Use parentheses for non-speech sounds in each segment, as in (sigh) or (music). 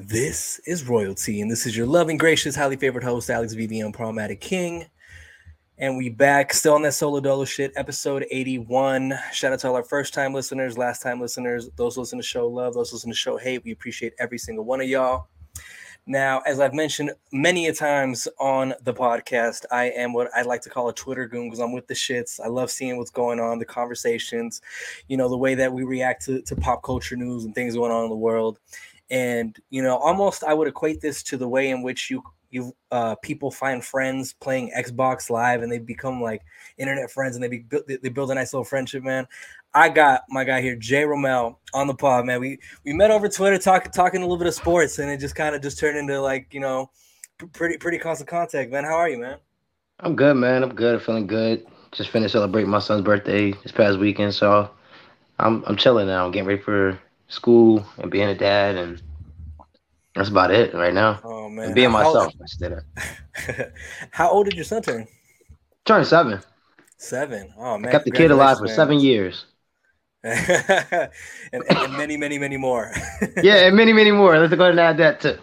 This is Royalty, and this is your loving, gracious, highly favored host, Alex VDM Problematic King. And we back still on that solo dolo shit, episode 81. Shout out to all our first time listeners, last time listeners, those who listen to show love, those who listen to show hate. We appreciate every single one of y'all. Now, as I've mentioned many a times on the podcast, I am what I like to call a Twitter goon because I'm with the shits. I love seeing what's going on, the conversations, you know, the way that we react to, to pop culture news and things going on in the world. And, you know, almost I would equate this to the way in which you you uh, people find friends playing Xbox Live and they become like internet friends and they be, they build a nice little friendship, man. I got my guy here, J Romel, on the pod, man. We we met over Twitter, talking talking a little bit of sports, and it just kind of just turned into like you know, pretty pretty constant contact, man. How are you, man? I'm good, man. I'm good. I'm feeling good. Just finished celebrating my son's birthday this past weekend, so I'm I'm chilling now. I'm getting ready for school and being a dad and that's about it right now. Oh man, and being How- myself (laughs) How old did your son turn? turning seven. Seven. Oh I man, kept the kid alive for congratulations, seven years. and, (laughs) and, and many, many, many more. (laughs) Yeah, and many, many more. Let's go ahead and add that too.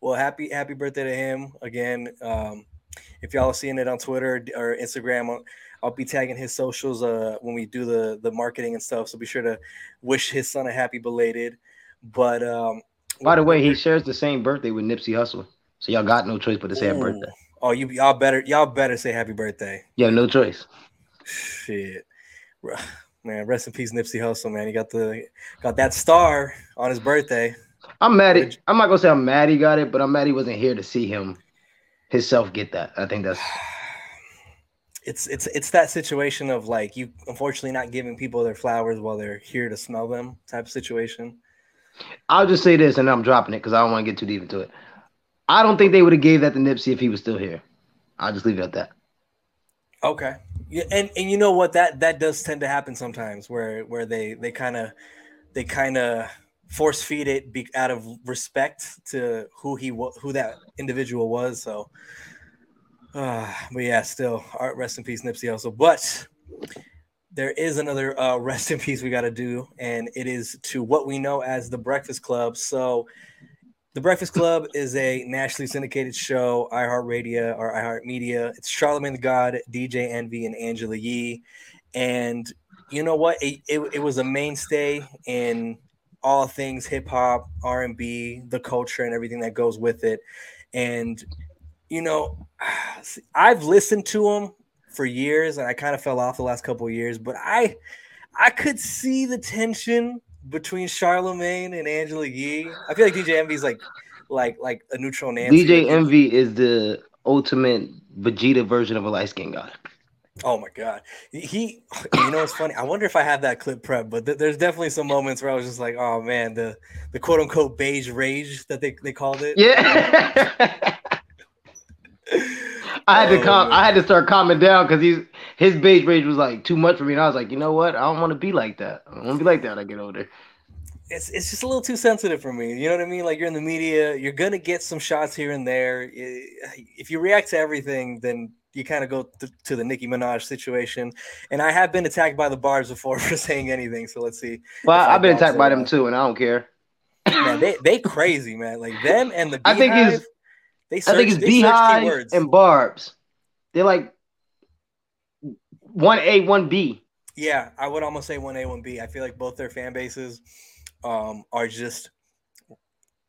well, happy happy birthday to him again. Um, if y'all are seeing it on Twitter or Instagram, I'll, be tagging his socials uh, when we do the the marketing and stuff. So be sure to wish his son a happy belated. But um, By the way, he shares the same birthday with Nipsey Hussle, so y'all got no choice but to say happy birthday. Oh, you y'all better y'all better say happy birthday. Have no choice. Shit, man, rest in peace, Nipsey Hussle. Man, he got the got that star on his birthday. I'm mad at. I'm not gonna say I'm mad he got it, but I'm mad he wasn't here to see him himself get that. I think that's (sighs) (sighs) (sighs) it's it's it's that situation of like you unfortunately not giving people their flowers while they're here to smell them type of situation. I'll just say this, and I'm dropping it because I don't want to get too deep into it. I don't think they would have gave that to Nipsey if he was still here. I'll just leave it at that. Okay. Yeah, and and you know what that that does tend to happen sometimes where where they they kind of they kind of force feed it be, out of respect to who he who that individual was. So, uh, but yeah, still, art rest in peace, Nipsey Hussle. But there is another uh, (laughs) rest in peace we got to do, and it is to what we know as the Breakfast Club. So, the Breakfast Club (laughs) is a nationally syndicated show, iHeartRadio or iHeartMedia. It's Charlemagne the God, DJ Envy, and Angela Yee. And you know what? It, it, it was a mainstay in all things hip hop, R and B, the culture, and everything that goes with it. And you know, (sighs) I've listened to them for years, and I kind of fell off the last couple of years. But I, I could see the tension between Charlemagne and Angela Yee. I feel like DJ Envy's like, like, like a neutral Nancy. DJ Envy is the ultimate Vegeta version of a light skinned guy. Oh my god, he. You know what's funny? I wonder if I have that clip prep, but th- there's definitely some moments where I was just like, "Oh man, the the quote unquote beige rage that they, they called it." Yeah. (laughs) I had to Oh, calm. I had to start calming down because he's his beige rage was like too much for me, and I was like, you know what? I don't want to be like that. I don't want to be like that when I get older. It's it's just a little too sensitive for me. You know what I mean? Like you're in the media, you're gonna get some shots here and there. If you react to everything, then you kind of go th- to the Nicki Minaj situation. And I have been attacked by the barbs before (laughs) for saying anything. So let's see. Well, I've been attacked by them too, and I don't care. Man, they they crazy man. Like them and the I think Beyhive, it's- they search, I think it's Beyhive and barbs. They're like one A, one B. Yeah, I would almost say one A, one B. I feel like both their fan bases um, are just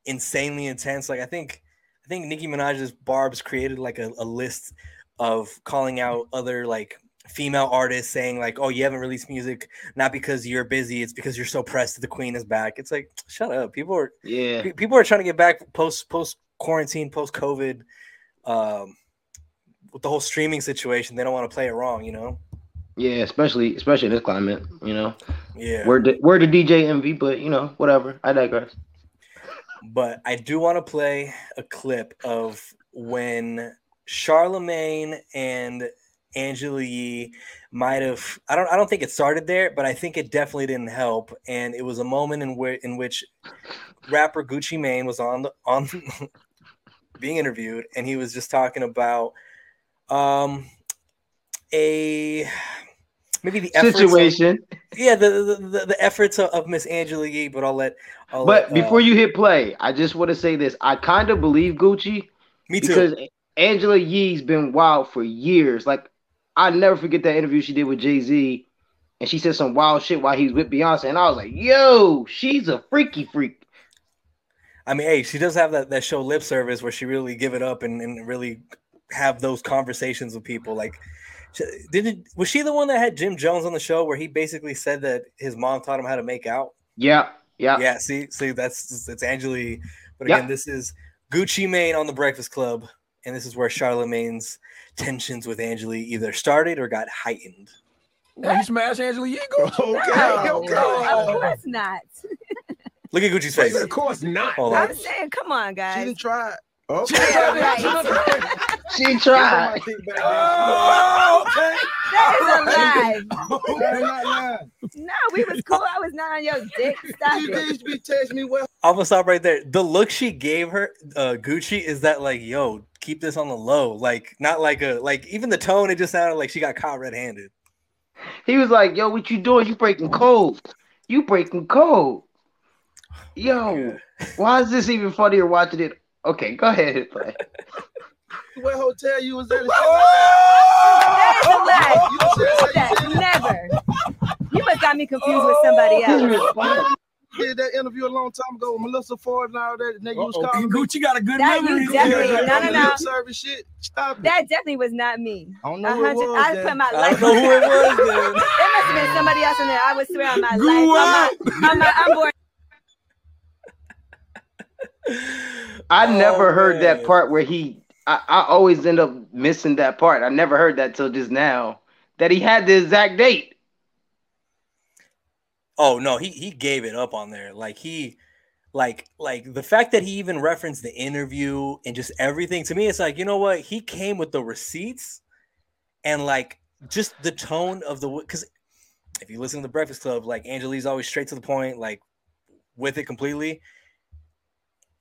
insanely intense. Like I think, I think Nicki Minaj's Barb's created like a, a list of calling out other like female artists, saying like, "Oh, you haven't released music not because you're busy, it's because you're so pressed that the queen is back." It's like, shut up. People are Yeah, pe- people are trying to get back post post quarantine, post COVID. Um, with the whole streaming situation, they don't want to play it wrong, you know. yeah. Especially, especially in this climate, you know. Yeah. Word to, word to DJ Envy, but you know, whatever. I digress. but I do want to play a clip of when Charlemagne and Angela Yee might have I don't I don't think it started there, but I think it definitely didn't help. And it was a moment in where in which rapper Gucci Mane was on the on (laughs) being interviewed and he was just talking about um a maybe the situation. Of, yeah, the, the the, the efforts of, of Miss Angela Yee, but I'll let. I'll but let, before uh, you hit play, I just want to say this: I kind of believe Gucci. Me too. Because Angela Yee's been wild for years. Like I never forget that interview she did with Jay Z, and she said some wild shit while he was with Beyonce, and I was like, "Yo, she's a freaky freak." I mean, hey, she does have that, that show lip service where she really give it up and, and really have those conversations with people. Like, did it, was she the one that had Jim Jones on the show where he basically said that his mom taught him how to make out? Yeah, yeah, yeah. See, see, that's that's Angela. But again, this is Gucci Mane on the Breakfast Club, and this is where Charlemagne's tensions with Angela either started or got heightened. Yeah, he smashed Angela Yee. Okay, okay. Of course not. (laughs) Look at Gucci's face. Of course not. Hold I'm on. saying, come on, guys. She didn't try. Okay. Right. she tried. (laughs) Oh, okay. That is a lie. I'm not lying. No, we was cool. I was not on your dick. Stop You it. used to be texting me well. I'm gonna stop right there. The look she gave her, uh, Gucci, is that like, yo, keep this on the low. Like, not like a like. Even the tone, it just sounded like she got caught red-handed. He was like, "Yo, what you doing? You breaking code? You breaking code? Yo, why is this even funnier watching it?" Okay, go ahead and play. What hotel you was at? and That is a lie. You said That that you never. You must got me confused with somebody oh, else. did that interview a long time ago with Melyssa Ford and all that. And then you was Uh-oh. calling me. Gucci got a good That memory. definitely- Yeah, no, no, no. Service shit. Stop it. That definitely was not me. I don't know who it was. I then. put my I life. don't know who it was. Then. It must have been somebody else in there. I would swear on my Grew life. On my, on my unborn. (laughs) I Oh, never heard that part where he. I, I always end up missing that part. I never heard that till just now. That he had the exact date. Oh no, he he gave it up on there. Like he like like the fact that he even referenced the interview and just everything to me it's like, you know what? He came with the receipts and like just the tone of the cuz if you listen to the Breakfast Club, like Angela Yee's always straight to the point, like with it completely.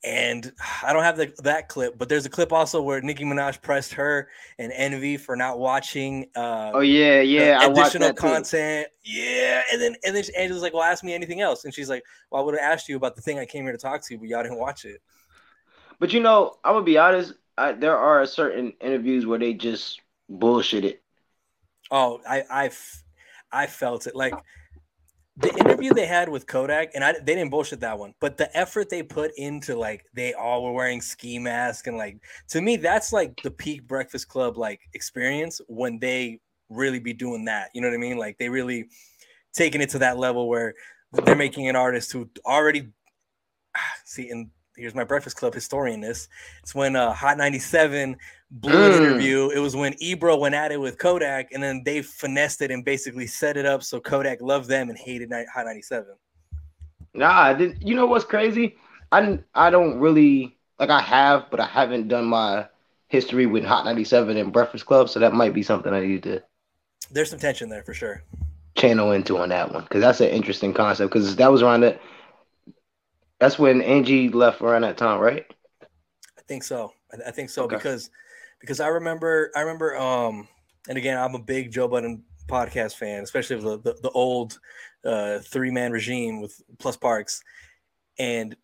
And (sighs) I don't have the, that clip, but there's a clip also where Nicki Minaj pressed her and Envy for not watching uh, Oh yeah, yeah. the I watched additional that too. content. Yeah, and then and then Angela's like, "Well, ask me anything else," and she's like, "Well, I would have asked you about the thing I came here to talk to you, but y'all didn't watch it." But you know, I'm gonna be honest. I, there are certain interviews where they just bullshit it. Oh, I I f- I felt it like the interview they had with Kodak, and I they didn't bullshit that one, but the effort they put into like they all were wearing ski masks and like to me that's like the peak Breakfast Club like experience when they really be doing that. You know what I mean? Like they really taking it to that level where they're making an artist who already (sighs) see and here's my breakfast club historian this it's when uh hot 97 an Mm. interview it was when ebro went at it with kodak and then they finessed it and basically set it up so kodak loved them and hated hot 97 Nah, I did. You know what's crazy? I I don't really like. I have, but I haven't done my history with Hot 97 and Breakfast Club, so that might be something I need to there's some tension there for sure channel into on that one because that's an interesting concept. Because that was around that. That's when Angie left around that time, right? I think so. I, I think so Okay. because because I remember I remember um and again I'm a big Joe Budden podcast fan, especially of the the, the old uh three man regime with Plus Parks, and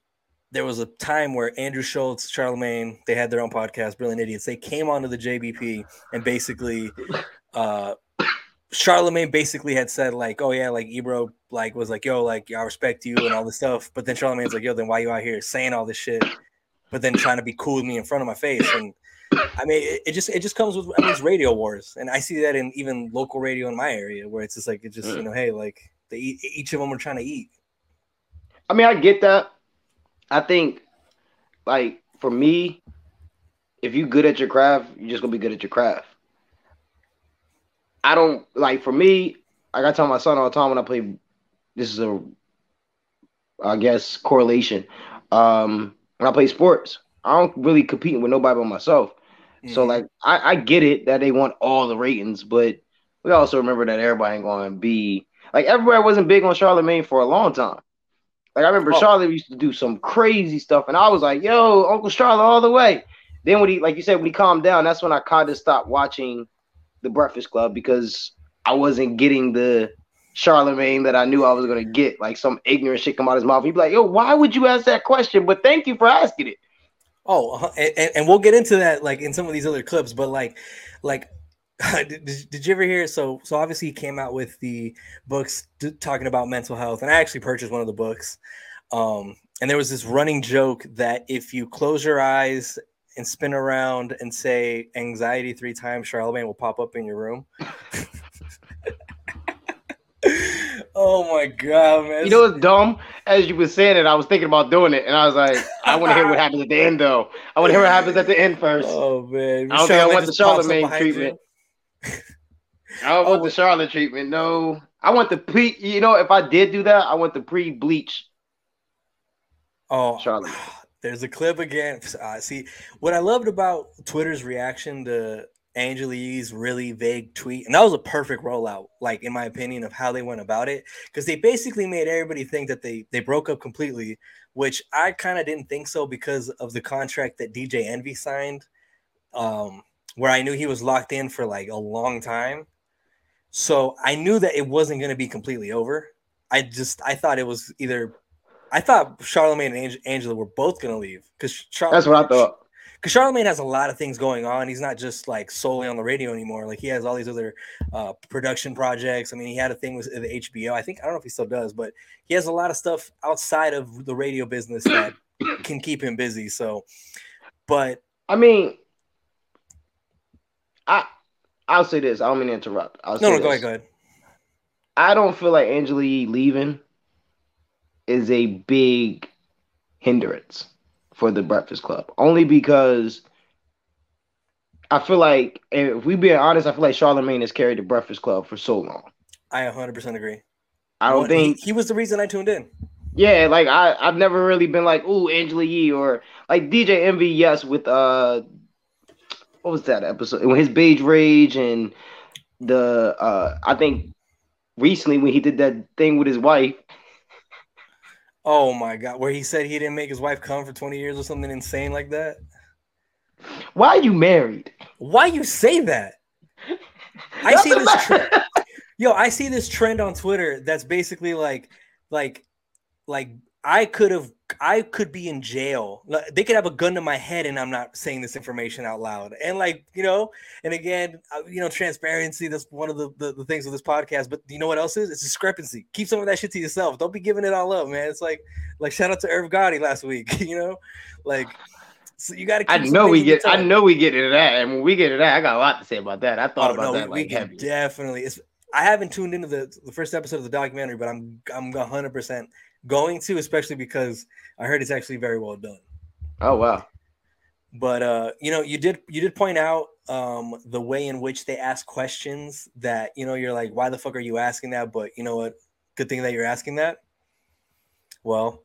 there was a time where Andrew Schulz, Charlemagne, they had their own podcast, Brilliant Idiots. They came onto the JBP and basically uh Charlemagne basically had said like, "Oh yeah, like Ebro like was like, yo, like I respect you and all this stuff." But then Charlemagne's like, "Yo, then why you out here saying all this shit?" But then trying to be cool with me in front of my face, and I mean, it, it just it just comes with I mean, it's radio wars, and I see that in even local radio in my area where it's just like it just you know, hey, like they eat, each of them are trying to eat. I mean, I get that. I think, like for me, if you're good at your craft, you're just gonna be good at your craft. I don't like for me. Like I tell my son all the time when I play. This is a, I guess, correlation. Um, when I play sports, I don't really competing with nobody but myself. So Mhm. like, I, I get it that they want all the ratings, but we also remember that everybody ain't going to be like everybody wasn't big on Charlemagne for a long time. Like I remember Oh. Charlotte used to do some crazy stuff, and I was like, "Yo, Uncle Charlotte, all the way." Then when he, like you said, when he calmed down, that's when I kind of stopped watching the Breakfast Club because I wasn't getting the Charlemagne that I knew I was gonna get, like some ignorant shit come out of his mouth. He'd be like, "Yo, why would you ask that question?" But thank you for asking it. Oh, uh, and, and we'll get into that like in some of these other clips, but like, like, (laughs) did, did you ever hear? So, so obviously he came out with the books talking about mental health, and I actually purchased one of the books. Um, and there was this running joke that if you close your eyes and spin around and say anxiety three times, Charlemagne will pop up in your room. (laughs) oh my god, man! You know what's dumb? As you were saying it, I was thinking about doing it, and I was like, I want to hear what happens at the end, though. I want to hear what happens at the end first. Oh man, I don't think I want the Charlemagne treatment. (laughs) I don't want Oh. the Charlotte treatment. No, I want the pre. You know, if I did do that, I want the pre-bleach Oh, Charlotte. (sighs) There's a clip again. Uh, see, what I loved about Twitter's reaction to Angela Yee's really vague tweet, and that was a perfect rollout, like in my opinion, of how they went about it, because they basically made everybody think that they they broke up completely, which I kind of didn't think so because of the contract that DJ Envy signed, um, where I knew he was locked in for like a long time. So I knew that it wasn't going to be completely over. I just I thought it was either I thought Charlemagne and Ang- Angela were both gonna leave because That's what I thought. Because Charlemagne has a lot of things going on. He's not just like solely on the radio anymore. Like he has all these other uh, production projects. I mean, he had a thing with the HBO. I think I don't know if he still does, but he has a lot of stuff outside of the radio business that (coughs) can keep him busy. So, but I mean, I I'll say this. I don't mean to interrupt. I'll say no, no, this. go ahead, go ahead. I don't feel like Angela Yee leaving is a big hindrance for the Breakfast Club. Only because I feel like, if we being honest, I feel like Charlemagne has carried the Breakfast Club for so long. I 100% agree. I don't Well, think, he, he was the reason I tuned in. yeah, like I, I've never really been like, ooh, Angela Yee or like DJ Envy, yes, with uh, what was that episode? When his Beige Rage and the uh, I think recently when he did that thing with his wife. Oh my god, where he said he didn't make his wife come for 20 years or something insane like that. Why are you married? Why you say that? I see this trend. (laughs) Yo, I see this trend on Twitter that's basically like, like, like I could have, I could be in jail. Like, They could have a gun to my head, and I'm not saying this information out loud. And like, you know, and again, uh, you know, transparency. That's one of the, the the things of this podcast. But you know what else is? It's discrepancy. Keep some of that shit to yourself. Don't be giving it all up, man. It's like, like shout out to Irv Gotti last week. (laughs) You know, like. So you got to. I know we get. I know we get into that, and when we get into that, I got a lot to say about that. I thought Oh, about no, that we, we like heavy. definitely. It's, I haven't tuned into the, the first episode of the documentary, but I'm I'm 100 percent going to, especially because I heard it's actually very well done. Oh wow, But uh, you know, you did you did point out um the way in which they ask questions that you know you're like, why the fuck are you asking that? But you know what? Good thing that you're asking that. Well,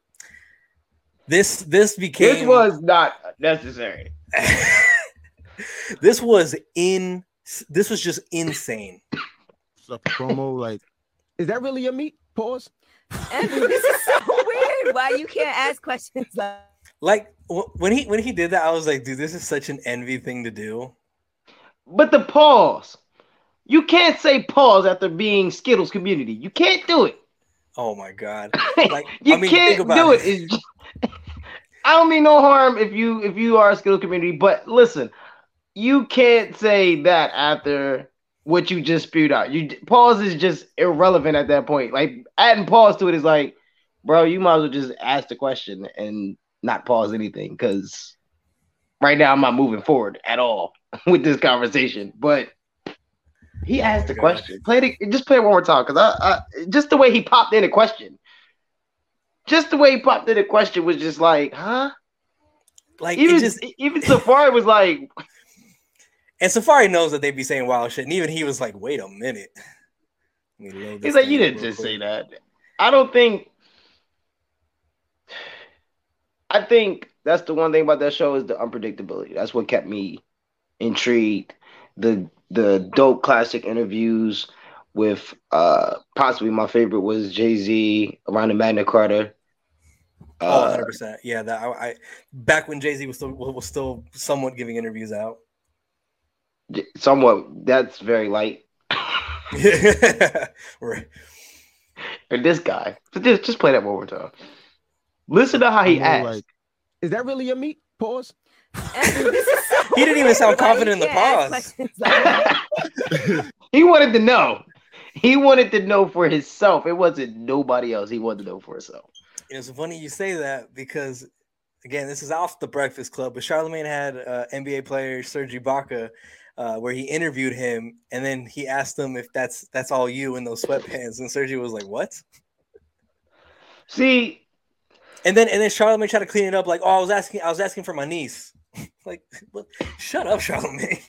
this this became this was not necessary. (laughs) this was in this was just insane. Stuff promo like, is that really your meat? Pause. Andrew, (laughs) this is so weird. Why you can't ask questions like Like when he when he did that, I was like, dude, this is such an envy thing to do. But the pause, you can't say pause after being Skittles community. You can't do it. Oh my god. (laughs) Like, you I mean, can't think about do it. it. It's just- (laughs) I don't mean no harm if you if you are a Skittles community, but listen, you can't say that after what you just spewed out. You pause is just irrelevant at that point. Like adding pause to it is like, bro, you might as well just ask the question and not pause anything because right now I'm not moving forward at all (laughs) with this conversation. But he asked the question. Play it. Just play it one more time because I, I just the way he popped in a question. Just the way he popped in a question was just like, huh? Like Even it just even Safaree was like, and Safaree knows that they'd be saying wild shit, and even he was like, wait a minute. Let me load he's like, you didn't just quick." say that. I don't think. I think that's the one thing about that show is the unpredictability. That's what kept me intrigued. The the dope classic interviews with uh possibly my favorite was Jay Z around the Magna Carta. Oh, Uh, 100 percent. Yeah, that I, I back when Jay Z was still was still somewhat giving interviews out. Somewhat that's very light. (laughs) right. Or this guy. Just, just play that one more time. Listen to how he You acts. like, is that really a meat? Pause. (laughs) He didn't even sound confident in the pause. ask questions like that. (laughs) he wanted to know. He wanted to know for himself. It wasn't nobody else. He wanted to know for himself. It's funny you say that because, again, this is off the Breakfast Club, but Charlemagne had uh, NBA player Serge Ibaka, uh, where he interviewed him, and then he asked him if that's that's all you in those sweatpants, and Sergio was like, "What?" See, And then and then Charlemagne tried to clean it up, like, "Oh, I was asking, I was asking for my niece." (laughs) like, shut up, Charlemagne.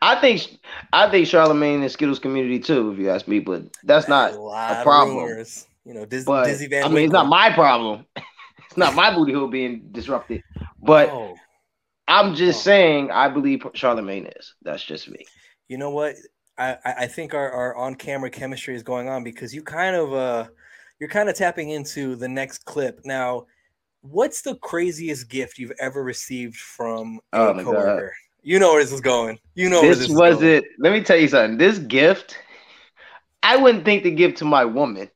I think I think Charlemagne and Skittles community too, if you ask me, but that's not lot a problem. rumors. You know, Diz, But Dizzy Van. I mean, it's not my problem. (laughs) it's not my booty hole being disrupted. But Oh, I'm just Oh. saying, I believe Charlemagne is. That's just me. you know what? I, I think our, our on camera chemistry is going on because you kind of uh you're kind of tapping into the next clip. Now, what's the craziest gift you've ever received from a Oh God. coworker? You know where this is going. You know where this this is was it. Let me tell you something. This gift, I wouldn't think to give to my woman.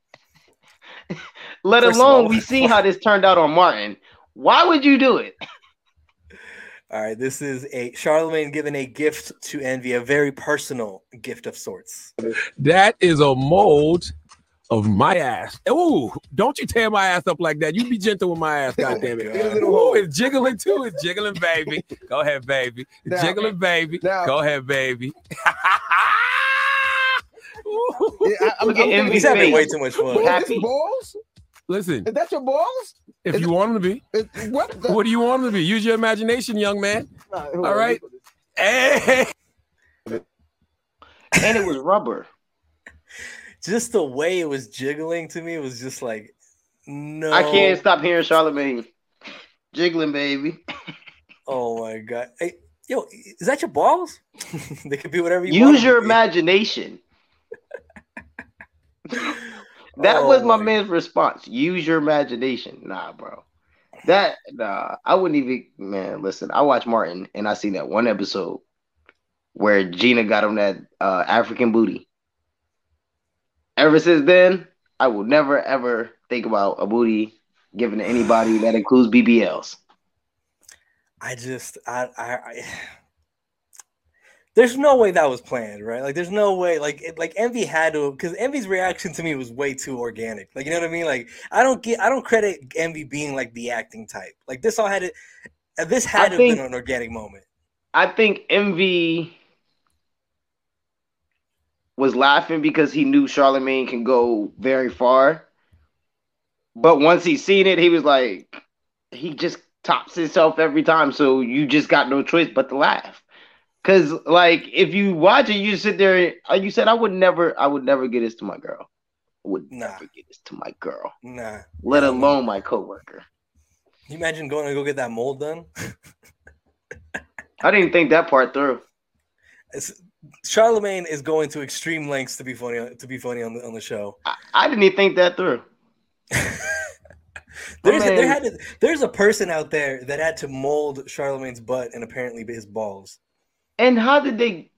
(laughs) Let First alone all- we (laughs) see how this turned out on Martin. Why would you do it? (laughs) All right, this is a Charlemagne giving a gift to Envy, a very personal gift of sorts. That is a mold of my ass. Ooh, don't you tear my ass up like that. You be gentle with my ass, (laughs) oh God damn it. God. Ooh, it's jiggling too. It's jiggling, baby. Go ahead, baby. Now- jiggling, baby. now- Go ahead, baby. (laughs) Yeah, I, I'm, Look at I'm He's having way too much fun. Happy. balls? Listen, Is that your balls? if you want them to be, Is- what? The, what do you want them to be? Use your imagination, young man. Nah, hold All on. right. Hey. And it was rubber. Just the way it was jiggling to me was just like, no. I can't stop hearing Charlemagne jiggling, baby. Oh my god. Hey, yo, is that your balls? (laughs) they could be whatever you want. Use your imagination. (laughs) That was Oh my my- man's response. Use your imagination. Nah, bro. That nah, I wouldn't even man, listen, I watched Martin and I seen that one episode where Gina got him that uh African booty. Ever since then, I will never ever think about a booty given to anybody that includes BBLs. I just I, I I there's no way that was planned, right? Like there's no way like it, like Envy had to because Envy's reaction to me was way too organic. Like you know what I mean? Like I don't get I don't credit Envy being like the acting type. Like this all had to uh, this had I to have think- been an organic moment. I think Envy was laughing because he knew Charlemagne can go very far. But once he seen it, he was like, he just tops himself every time. So you just got no choice but to laugh. Cause like if you watch it, you sit there. You said, I would never, I would never get this to my girl. I would Nah. never get this to my girl, Nah. let alone my coworker. Can you imagine going to go get that mold done? I didn't think that part through. It's, Charlemagne is going to extreme lengths to be funny to be funny on the on the show. I, I didn't even think that through. (laughs) There's there had to, there's a person out there that had to mold Charlemagne's butt and apparently his balls. And how did they?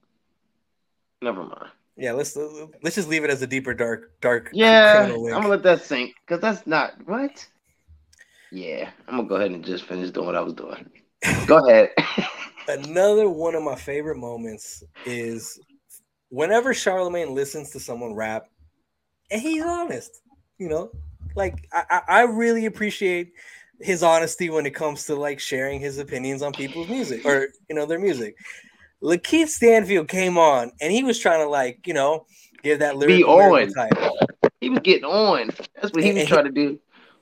Never mind. Yeah, let's let's just leave it as a deeper dark dark Yeah, I'm gonna let that sink because that's not what. Yeah, I'm gonna go ahead and just finish doing what I was doing. Go ahead. (laughs) Another one of my favorite moments is whenever Charlemagne listens to someone rap, and he's honest. You know, like I, I I really appreciate his honesty when it comes to like sharing his opinions on people's music or you know their music. Lakeith Stanfield came on and he was trying to like you know give that lyrical, on. type. he was getting on. That's what he was trying to do.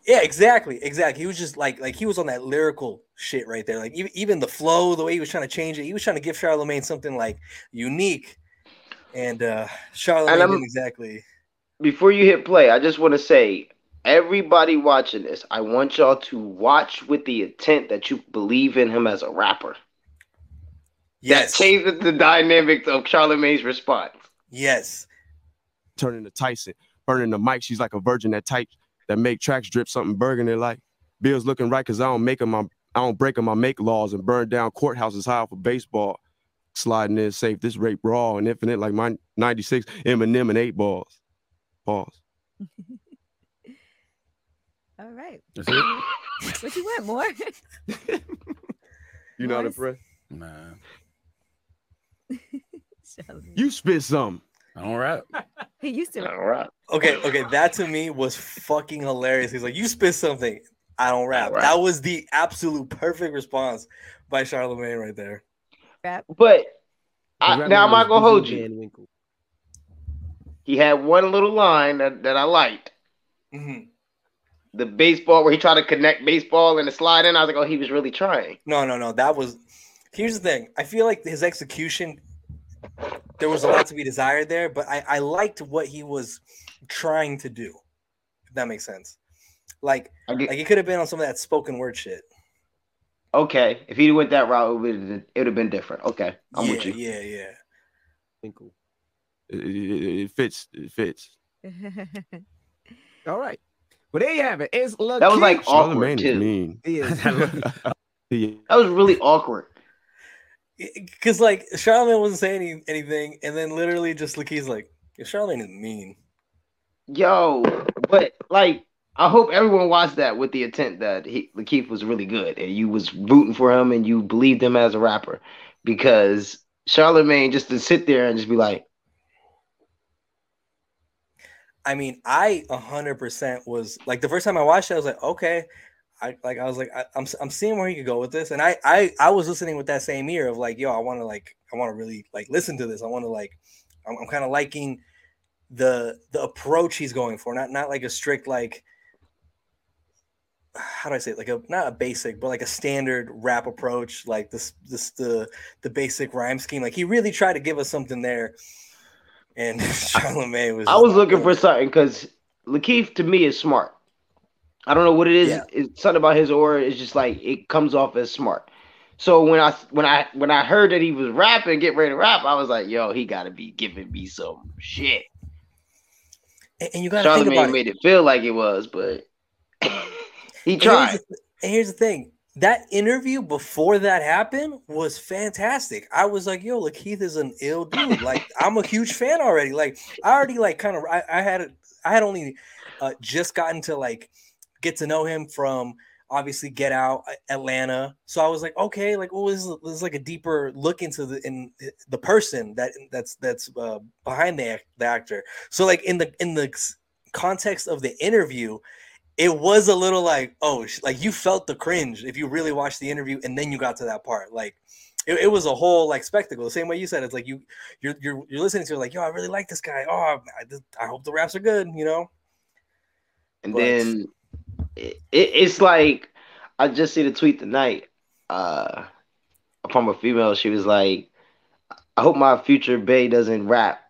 Yeah, exactly, exactly. He was just like like he was on that lyrical shit right there. Like even, even the flow, the way he was trying to change it, he was trying to give Charlemagne something like unique. And uh Charlemagne I'm- didn't exactly. Before you hit play, I just want to say, everybody watching this, I want y'all to watch with the intent that you believe in him as a rapper. Yes, That changes the dynamics of Charlemagne's response. yes, turning to Tyson, burning the mic. She's like a virgin that type that make tracks drip something burgundy like. Bills looking right because I don't make them, I don't break them, I make laws and burn down courthouses high for baseball. sliding in safe. This rape raw and infinite like my 96 Eminem and eight balls. Pause. (laughs) All right. That's it. What you want more? (laughs) You not Morris? impressed? Man, Charlemagne. (laughs) You spit something. I don't rap. (laughs) he used to. All right. Okay, okay, that to me was fucking hilarious. He's like, "You spit something, I don't rap." rap. That was the absolute perfect response by Charlemagne right there. Rap. But I, The now I'm not gonna hold you. Winkle. He had one little line that, that I liked. Mhm. The baseball where he tried to connect baseball and the slide in. I was like, oh, he was really trying. No, no, no. That was. Here's the thing. I feel like his execution, there was a lot to be desired there, but I, I liked what he was trying to do. If that makes sense. Like, I get, like he could have been on some of that spoken word shit. okay, if he went that route, it would it would have been different. Okay, I'm yeah, with you. yeah, yeah. Winkle. It, it- it fits. It fits. (laughs) All right. Well, there you have it. It's Lil That was like Keith. awkward Charlemagne is too. mean. He (laughs) (laughs) That was really awkward. Because like Charlemagne wasn't saying any, anything, and then literally just Lakeith's like, yeah, Charlemagne is mean. Yo, but like, I hope everyone watched that with the intent that he, Lakeith was really good and you was rooting for him and you believed him as a rapper, because Charlemagne just to sit there and just be like, I mean, I a hundred percent was like the first time I watched it, I was like, okay. I like I was like, I, I'm I'm seeing where he could go with this. And I I I was listening with that same ear of like, yo, I want to like I want to really like listen to this. I want to like I'm, I'm kind of liking the the approach he's going for, not not like a strict like how do I say it? like a not a basic, but like a standard rap approach, like this this the the basic rhyme scheme. Like he really tried to give us something there. And (laughs) Charlemagne was I was looking for something because Lakeith to me is smart. I don't know what it is. Yeah. It's something about his aura. It's just like it comes off as smart. So when I when I when I heard that he was rapping, get ready to rap, I was like, yo, he got to be giving me some shit. And, and you got to think about Charlemagne it. made it feel like it was, but (laughs) he And here's tried. the- And here's the thing: that interview before that happened was fantastic. I was like, "Yo, look, Keith is an ill dude. (laughs) Like, I'm a huge fan already. Like, I already like kind of. I, I had I had only uh, just gotten to like get to know him from obviously Get Out, Atlanta. So I was like, okay, like, oh, this is, this is like a deeper look into the in the person that that's that's uh, behind the the actor. So like in the in the context of the interview, it was a little like, oh, like you felt the cringe if you really watched the interview and then you got to that part. Like, it, it was a whole like spectacle. The same way you said, it's like you you're you're, you're listening to it like, yo, I really like this guy. Oh, I, I hope the raps are good. You know. And But- then it, it, it's like I just see the tweet tonight uh, from a female. She was like, "I hope my future bae doesn't rap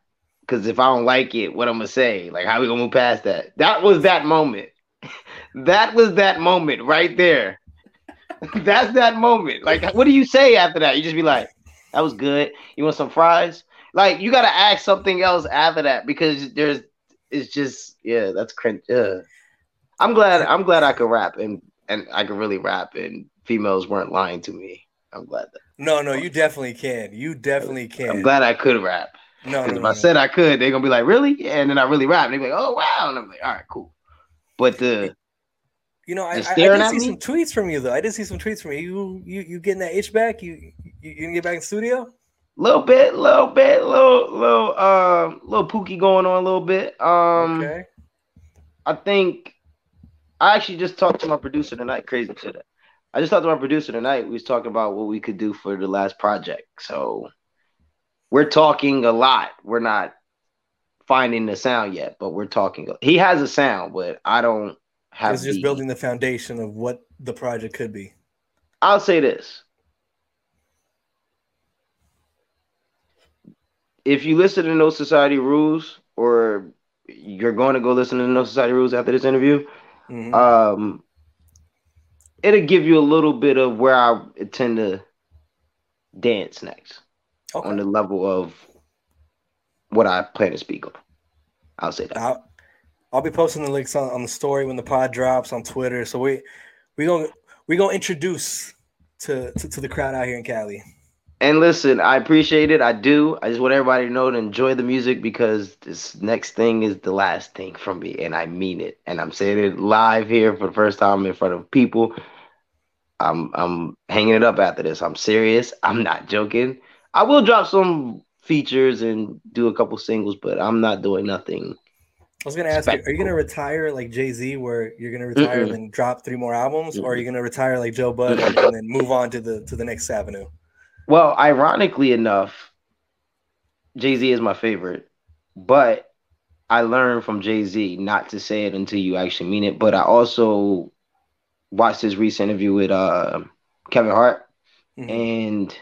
because if I don't like it, what I'm gonna say? Like, how we gonna move past that?" That was that moment. (laughs) that was that moment right there. (laughs) That's that moment. Like, what do you say after that? You just be like, "That was good. You want some fries?" Like, you gotta ask something else after that because there's it's just yeah, that's cringe. Yeah. I'm glad I'm glad I could rap and and I could really rap and females weren't lying to me. I'm glad that No, no, you definitely can. You definitely can. I'm glad I could rap. No, no, Because if no, I no. said I could, they're gonna be like, really? Yeah, and then I really rap. And they're like, oh wow. And I'm like, all right, cool. But the You know, I, I, I did see me? some tweets from you though. I did see some tweets from you. You you, you getting that itch back? You, you you gonna get back in the studio? A little bit, little bit, little little um little pookie going on a little bit. Um okay. I think I actually just talked to my producer tonight. Crazy shit. I just talked to my producer tonight. We was talking about what we could do for the last project. So we're talking a lot. We're not finding the sound yet, but we're talking. He has a sound, but I don't have. It's just the- building the foundation of what the project could be. I'll say this. If you listen to No Society Rules, or you're going to go listen to No Society Rules after this interview, Mhm. um, it'll give you a little bit of where I intend to dance next okay. on the level of what I plan to speak on. I'll say that. I'll, I'll be posting the links on, on the story when the pod drops on Twitter. So we we gonna we gonna introduce to, to to the crowd out here in Cali. And listen, I appreciate it. I do. I just want everybody to know to enjoy the music because this next thing is the last thing from me, and I mean it. And I'm saying it live here for the first time in front of people. I'm I'm hanging it up after this. I'm serious. I'm not joking. I will drop some features and do a couple singles, but I'm not doing nothing. I was gonna ask you, are you gonna retire like Jay Z, where you're gonna retire and then drop three more albums, or are you gonna retire like Joe Budden and then move on to the to the next avenue? Well, ironically enough, Jay Z is my favorite, but I learned from Jay Z not to say it until you actually mean it. But I also watched his recent interview with uh, Kevin Hart, Mhm. and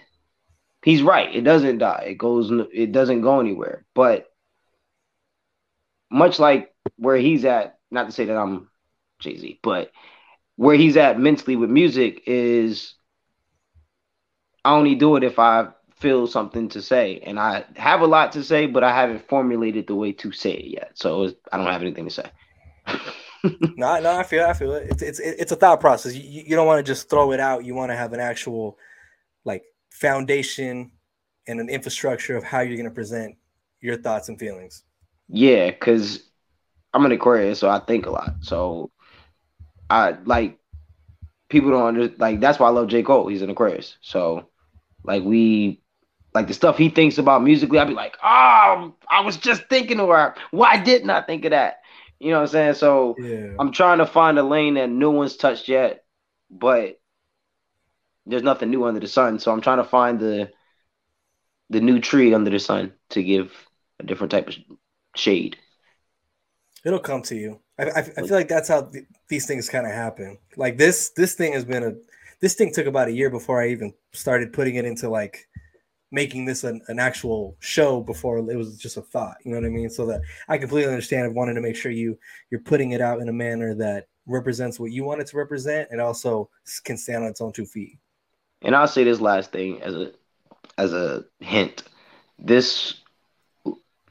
he's right. It doesn't die. It goes. It doesn't go anywhere. But much like where he's at, not to say that I'm Jay Z, but where he's at mentally with music is I only do it if I feel something to say, and I have a lot to say, but I haven't formulated the way to say it yet. So it's- I don't have anything to say. (laughs) No, no, I feel, I feel it. It's it's it's a thought process. You, you don't want to just throw it out. You want to have an actual like foundation and an infrastructure of how you're gonna present your thoughts and feelings. Yeah, because I'm an Aquarius, so I think a lot. So I like people don't under like that's why I love J. Cole. He's an Aquarius. So like we like the stuff he thinks about musically, I'd be like, oh, I was just thinking of her. Why didn't I think of that? You know what I'm saying? So Yeah. I'm trying to find a lane that no one's touched yet, but there's nothing new under the sun. So I'm trying to find the the new tree under the sun to give a different type of shade. It'll come to you. I, I, I feel like that's how th- these things kind of happen. Like this, this thing has been a, this thing took about a year before I even started putting it into like making this an, an actual show before it was just a thought. You know what I mean? So that I completely understand. I wanted to make sure you you're putting it out in a manner that represents what you want it to represent, and also can stand on its own two feet. And I'll say this last thing as a as a hint. This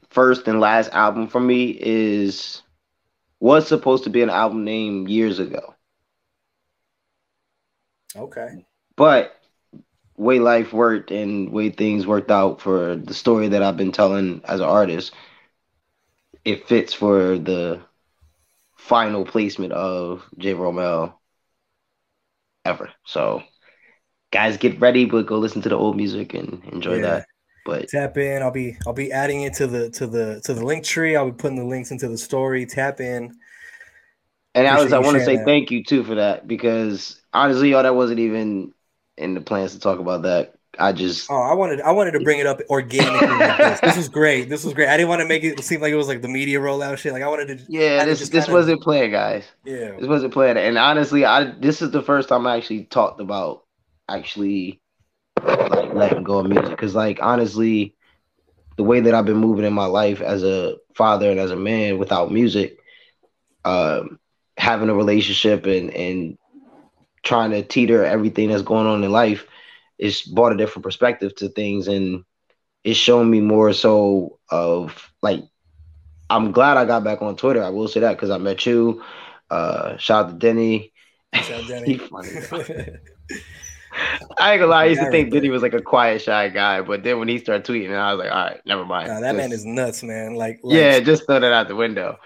first and last album for me is was supposed to be an album name years ago. Okay. But way life worked and way things worked out for the story that I've been telling as an artist, it fits for the final placement of J. Romel ever. So guys get ready, but go listen to the old music and enjoy Yeah. that. But Tap in. I'll be I'll be adding it to the to the to the link tree. I'll be putting the links into the story. Tap in. and Alex, appreciate I want to say that. thank you too for that because honestly, y'all, that wasn't even in the plans to talk about that. I just Oh, I wanted I wanted to bring it up organically. like this. (laughs) this was great. This was great. I didn't want to make it seem like it was like the media rollout shit. Like I wanted to. yeah, this this kinda- wasn't planned, guys. Yeah. This wasn't planned. And honestly, I this is the first time I actually talked about actually like letting go of music. Because like honestly, the way that I've been moving in my life as a father and as a man without music, um, having a relationship and and trying to teeter everything that's going on in life, it's brought a different perspective to things and it's shown me more so of like I'm glad I got back on Twitter. I will say that because I met you. Uh, shout out to Denny. Shout out Denny. (laughs) He funny. I ain't gonna lie, I used to think. Denny was like a quiet, shy guy, but then when he started tweeting, I was like, all right, never mind. Nah, that man is nuts, man. Like, like yeah, just throw that out the window.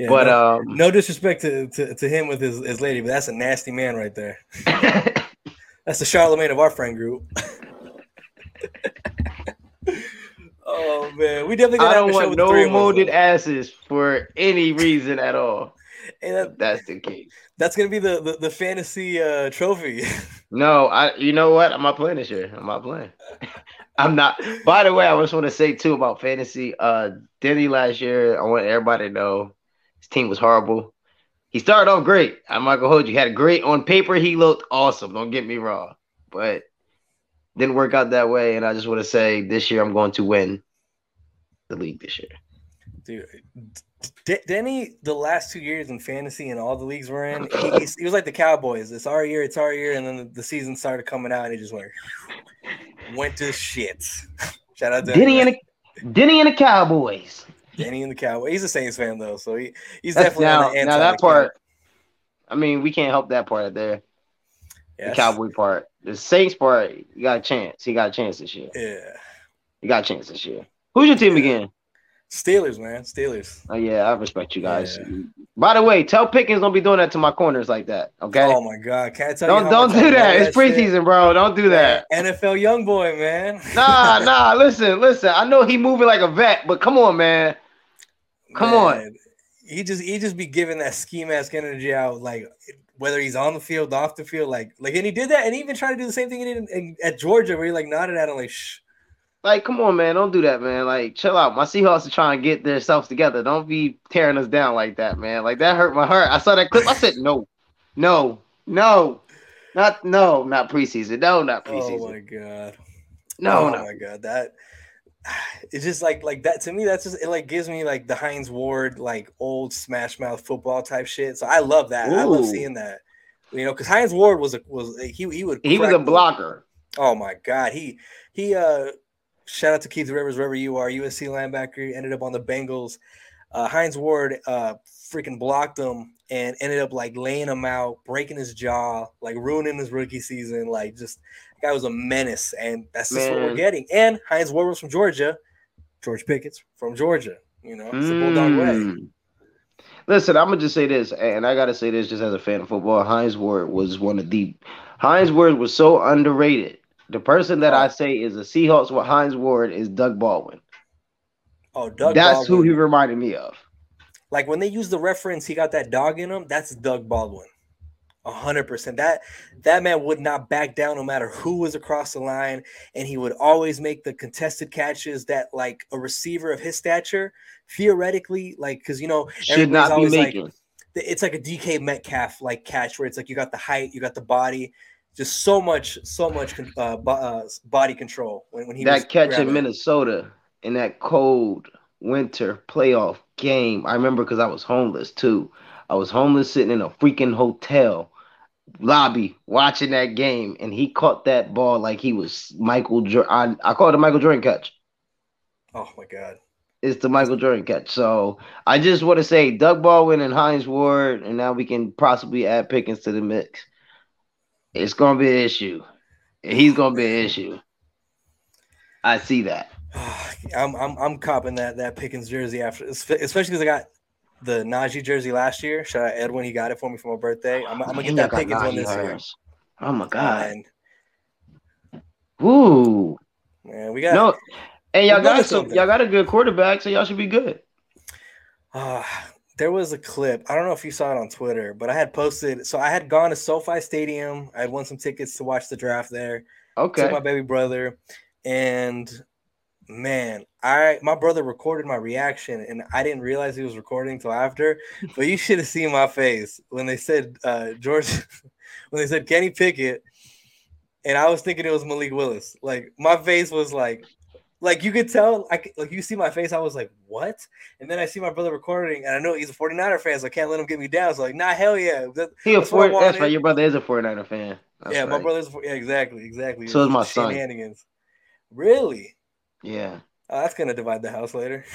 Yeah, but no, um, no disrespect to, to, to him with his, his lady, but that's a nasty man right there. (laughs) That's the Charlemagne of our friend group. (laughs) oh man, we definitely I gotta have don't a show want with no molded asses for any reason at all. (laughs) Hey, that- that's the case. that's gonna be the the, the fantasy uh, trophy. No, I. You know what? I'm not playing this year. I'm not playing. I'm not. By the way, I just want to say too about fantasy. Uh, Denny last year, I want everybody to know his team was horrible. He started off great. I'm not gonna hold you. He had a great on paper. He looked awesome. Don't get me wrong, but didn't work out that way. And I just want to say this year I'm going to win the league this year. Dude, D- Denny, the last two years in fantasy and all the leagues we're in, he, he was like the Cowboys. It's our year, it's our year, and then the, the season started coming out, and it just went went to shit. (laughs) Shout out to Denny and the Denny and the Cowboys. Denny and the Cowboys. He's a Saints fan though, so he, he's That's definitely now, on the now that part. I mean, we can't help that part there. Yes. The cowboy part. the Saints part, you got a chance. He got a chance this year. Yeah. You got a chance this year. Who's your team again? Steelers, man. Steelers. Oh yeah, I respect you guys. By the way, tell Pickens don't be doing that to my corners like that. Okay. Oh my god, can't tell don't you. don't do that. It's preseason, bro. Don't do that. NFL young boy, man. Nah, (laughs) nah. Listen, listen. I know he moving like a vet, but come on, man. Come on. He just he just be giving that ski mask energy out, like whether he's on the field, off the field, like like and he did that, and he even tried to do the same thing he did in, in- at Georgia, where he like nodded at him like shh. Like, come on, man. Don't do that, man. Like, chill out. My Seahawks are trying to get themselves together. Don't be tearing us down like that, man. Like that hurt my heart. I saw that clip. I said, no, no, no, not no, not preseason. No, not oh preseason. Oh my god. no, oh no. my god, that (sighs) it's just like like that to me. That's just it. Like gives me like the Hines Ward like old Smash Mouth football type shit. So I love that. I love seeing that. You know, because Hines Ward was a was he he would He was a blocker. Oh my god, he he uh shout out to Keith Rivers wherever you are, USC linebacker, ended up on the Bengals. Uh Hines Ward uh freaking blocked him and ended up like laying him out, breaking his jaw, like ruining his rookie season. Like just guy was a menace, and that's just what we're getting. And Hines Ward was from Georgia, George Pickett's from Georgia. You know, it's the Bulldog way. Mm. Listen, I'm gonna just say this, and I gotta say this just as a fan of football. Hines Ward was one of the Hines Ward was so underrated. The person that I say is a Seahawks with Hines Ward is Doug Baldwin. Oh, Doug. That's who he reminded me of. like when they use the reference, he got that dog in him. That's Doug Baldwin, hundred percent. That that man would not back down no matter who was across the line, and he would always make the contested catches that like a receiver of his stature theoretically, like because you know Should not be always like making. it's like a DK Metcalf like catch where it's like you got the height, you got the body, just so much, so much uh, bo- uh, body control when, when he that catch in. Minnesota in that cold winter playoff game. I remember because I was homeless too. I was homeless sitting in a freaking hotel lobby watching that game, and he caught that ball like he was Michael Jordan. I, I call it a Michael Jordan catch. Oh my god. It's the Michael Jordan catch. So I just want to say Doug Baldwin and Hines Ward, and now we can possibly add Pickens to the mix. It's gonna be an issue. He's gonna be an issue. I see that. (sighs) I'm I'm I'm copping that that Pickens jersey after, especially because I got the Najee jersey last year. Shout out Edwin, he got it for me for my birthday. I'm, I'm gonna get that Pickens one this year. Oh my god. And Ooh. man, we got No. And y'all got some y'all got a good quarterback, so y'all should be good. Uh, there was a clip. I don't know if you saw it on Twitter, but I had posted. So I had gone to SoFi Stadium. I had won some tickets to watch the draft there. Okay. Took my baby brother, and man, I my brother recorded my reaction, and I didn't realize he was recording till after. (laughs) But you should have seen my face when they said uh, George, (laughs) when they said Kenny Pickett, and I was thinking it was Malik Willis. Like my face was like, like you could tell, I like you see my face. I was like, what? And then I see my brother recording, and I know he's a 49er fan, so I can't let him get me down. So like, nah, hell yeah. That- He a that's what I four, that's right. Your brother is a 49er fan. That's yeah, my brother's yeah, exactly, exactly. So is It's my son. Really? Yeah. Oh, that's gonna divide the house later. (laughs)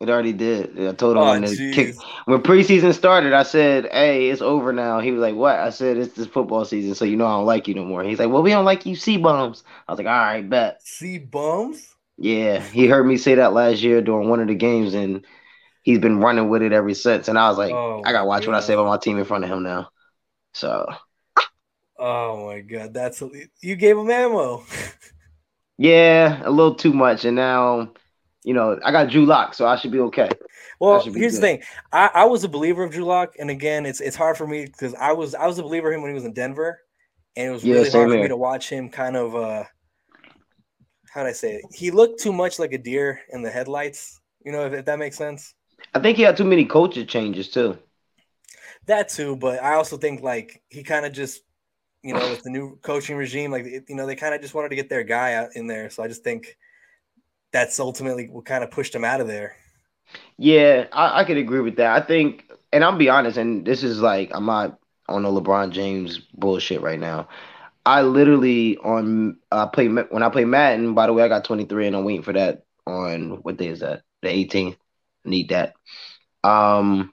It already did. I told him Oh, when, kick, when preseason started, I said, Hey, it's over now. He was like, What? I said, It's this football season, so you know I don't like you no more. He's like, Well, we don't like you C bums. I was like, All right, bet. See bums? Yeah. He heard me say that last year during one of the games and he's been running with it ever since. And I was like, Oh, I gotta watch what I say about my team in front of him now. So Oh my god, that's you gave him ammo. (laughs) yeah, a little too much. And now, you know, I got Drew Lock, so I should be okay. Well, be here's the thing. I, I was a believer of Drew Lock, and again, it's it's hard for me because I was I was a believer of him when he was in Denver, and it was Yeah, really hard for me to watch him kind of uh how would I say it? He looked too much like a deer in the headlights, you know, if, if that makes sense. I think he had too many culture changes too. That too, but I also think like he kind of just, you know, with the new coaching regime, like it, you know, they kind of just wanted to get their guy out in there. So I just think that's ultimately what kind of pushed him out of there. Yeah, I, I could agree with that. I think, and I'll be honest, and this is like I'm not on the LeBron James bullshit right now. I literally on I play when I play Madden. By the way, I got 23, and I'm waiting for that on what day is that? The 18th. Need that. Um,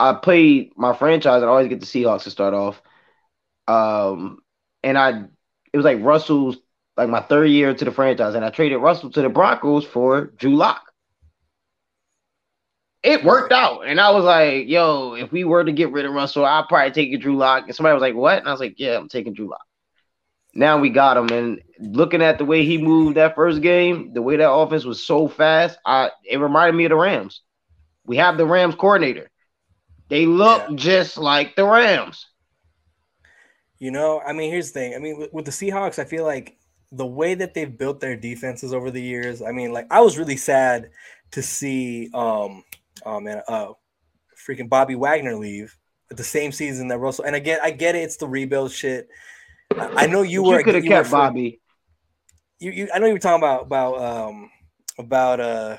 I played my franchise. I always get the Seahawks to start off. Um, and I it was like Russell's like my third year to the franchise, and I traded Russell to the Broncos for Drew Lock. It worked out, and I was like, "Yo, if we were to get rid of Russell, I'd probably take a Drew Lock." And somebody was like, "What?" And I was like, "Yeah, I'm taking Drew Lock." Now we got him, and looking at the way he moved that first game, the way that offense was so fast, I it reminded me of the Rams. We have the Rams coordinator. They look Yeah. just like the Rams. You know, I mean, here's the thing. I mean, with, with the Seahawks, I feel like the way that they've built their defenses over the years. I mean, like I was really sad to see, um, oh man, uh, freaking Bobby Wagner leave at the same season that Russell. And again, I get it; it's the rebuild shit. I know you But were. could have you kept Bobby. You, you, I know you were talking about about um about uh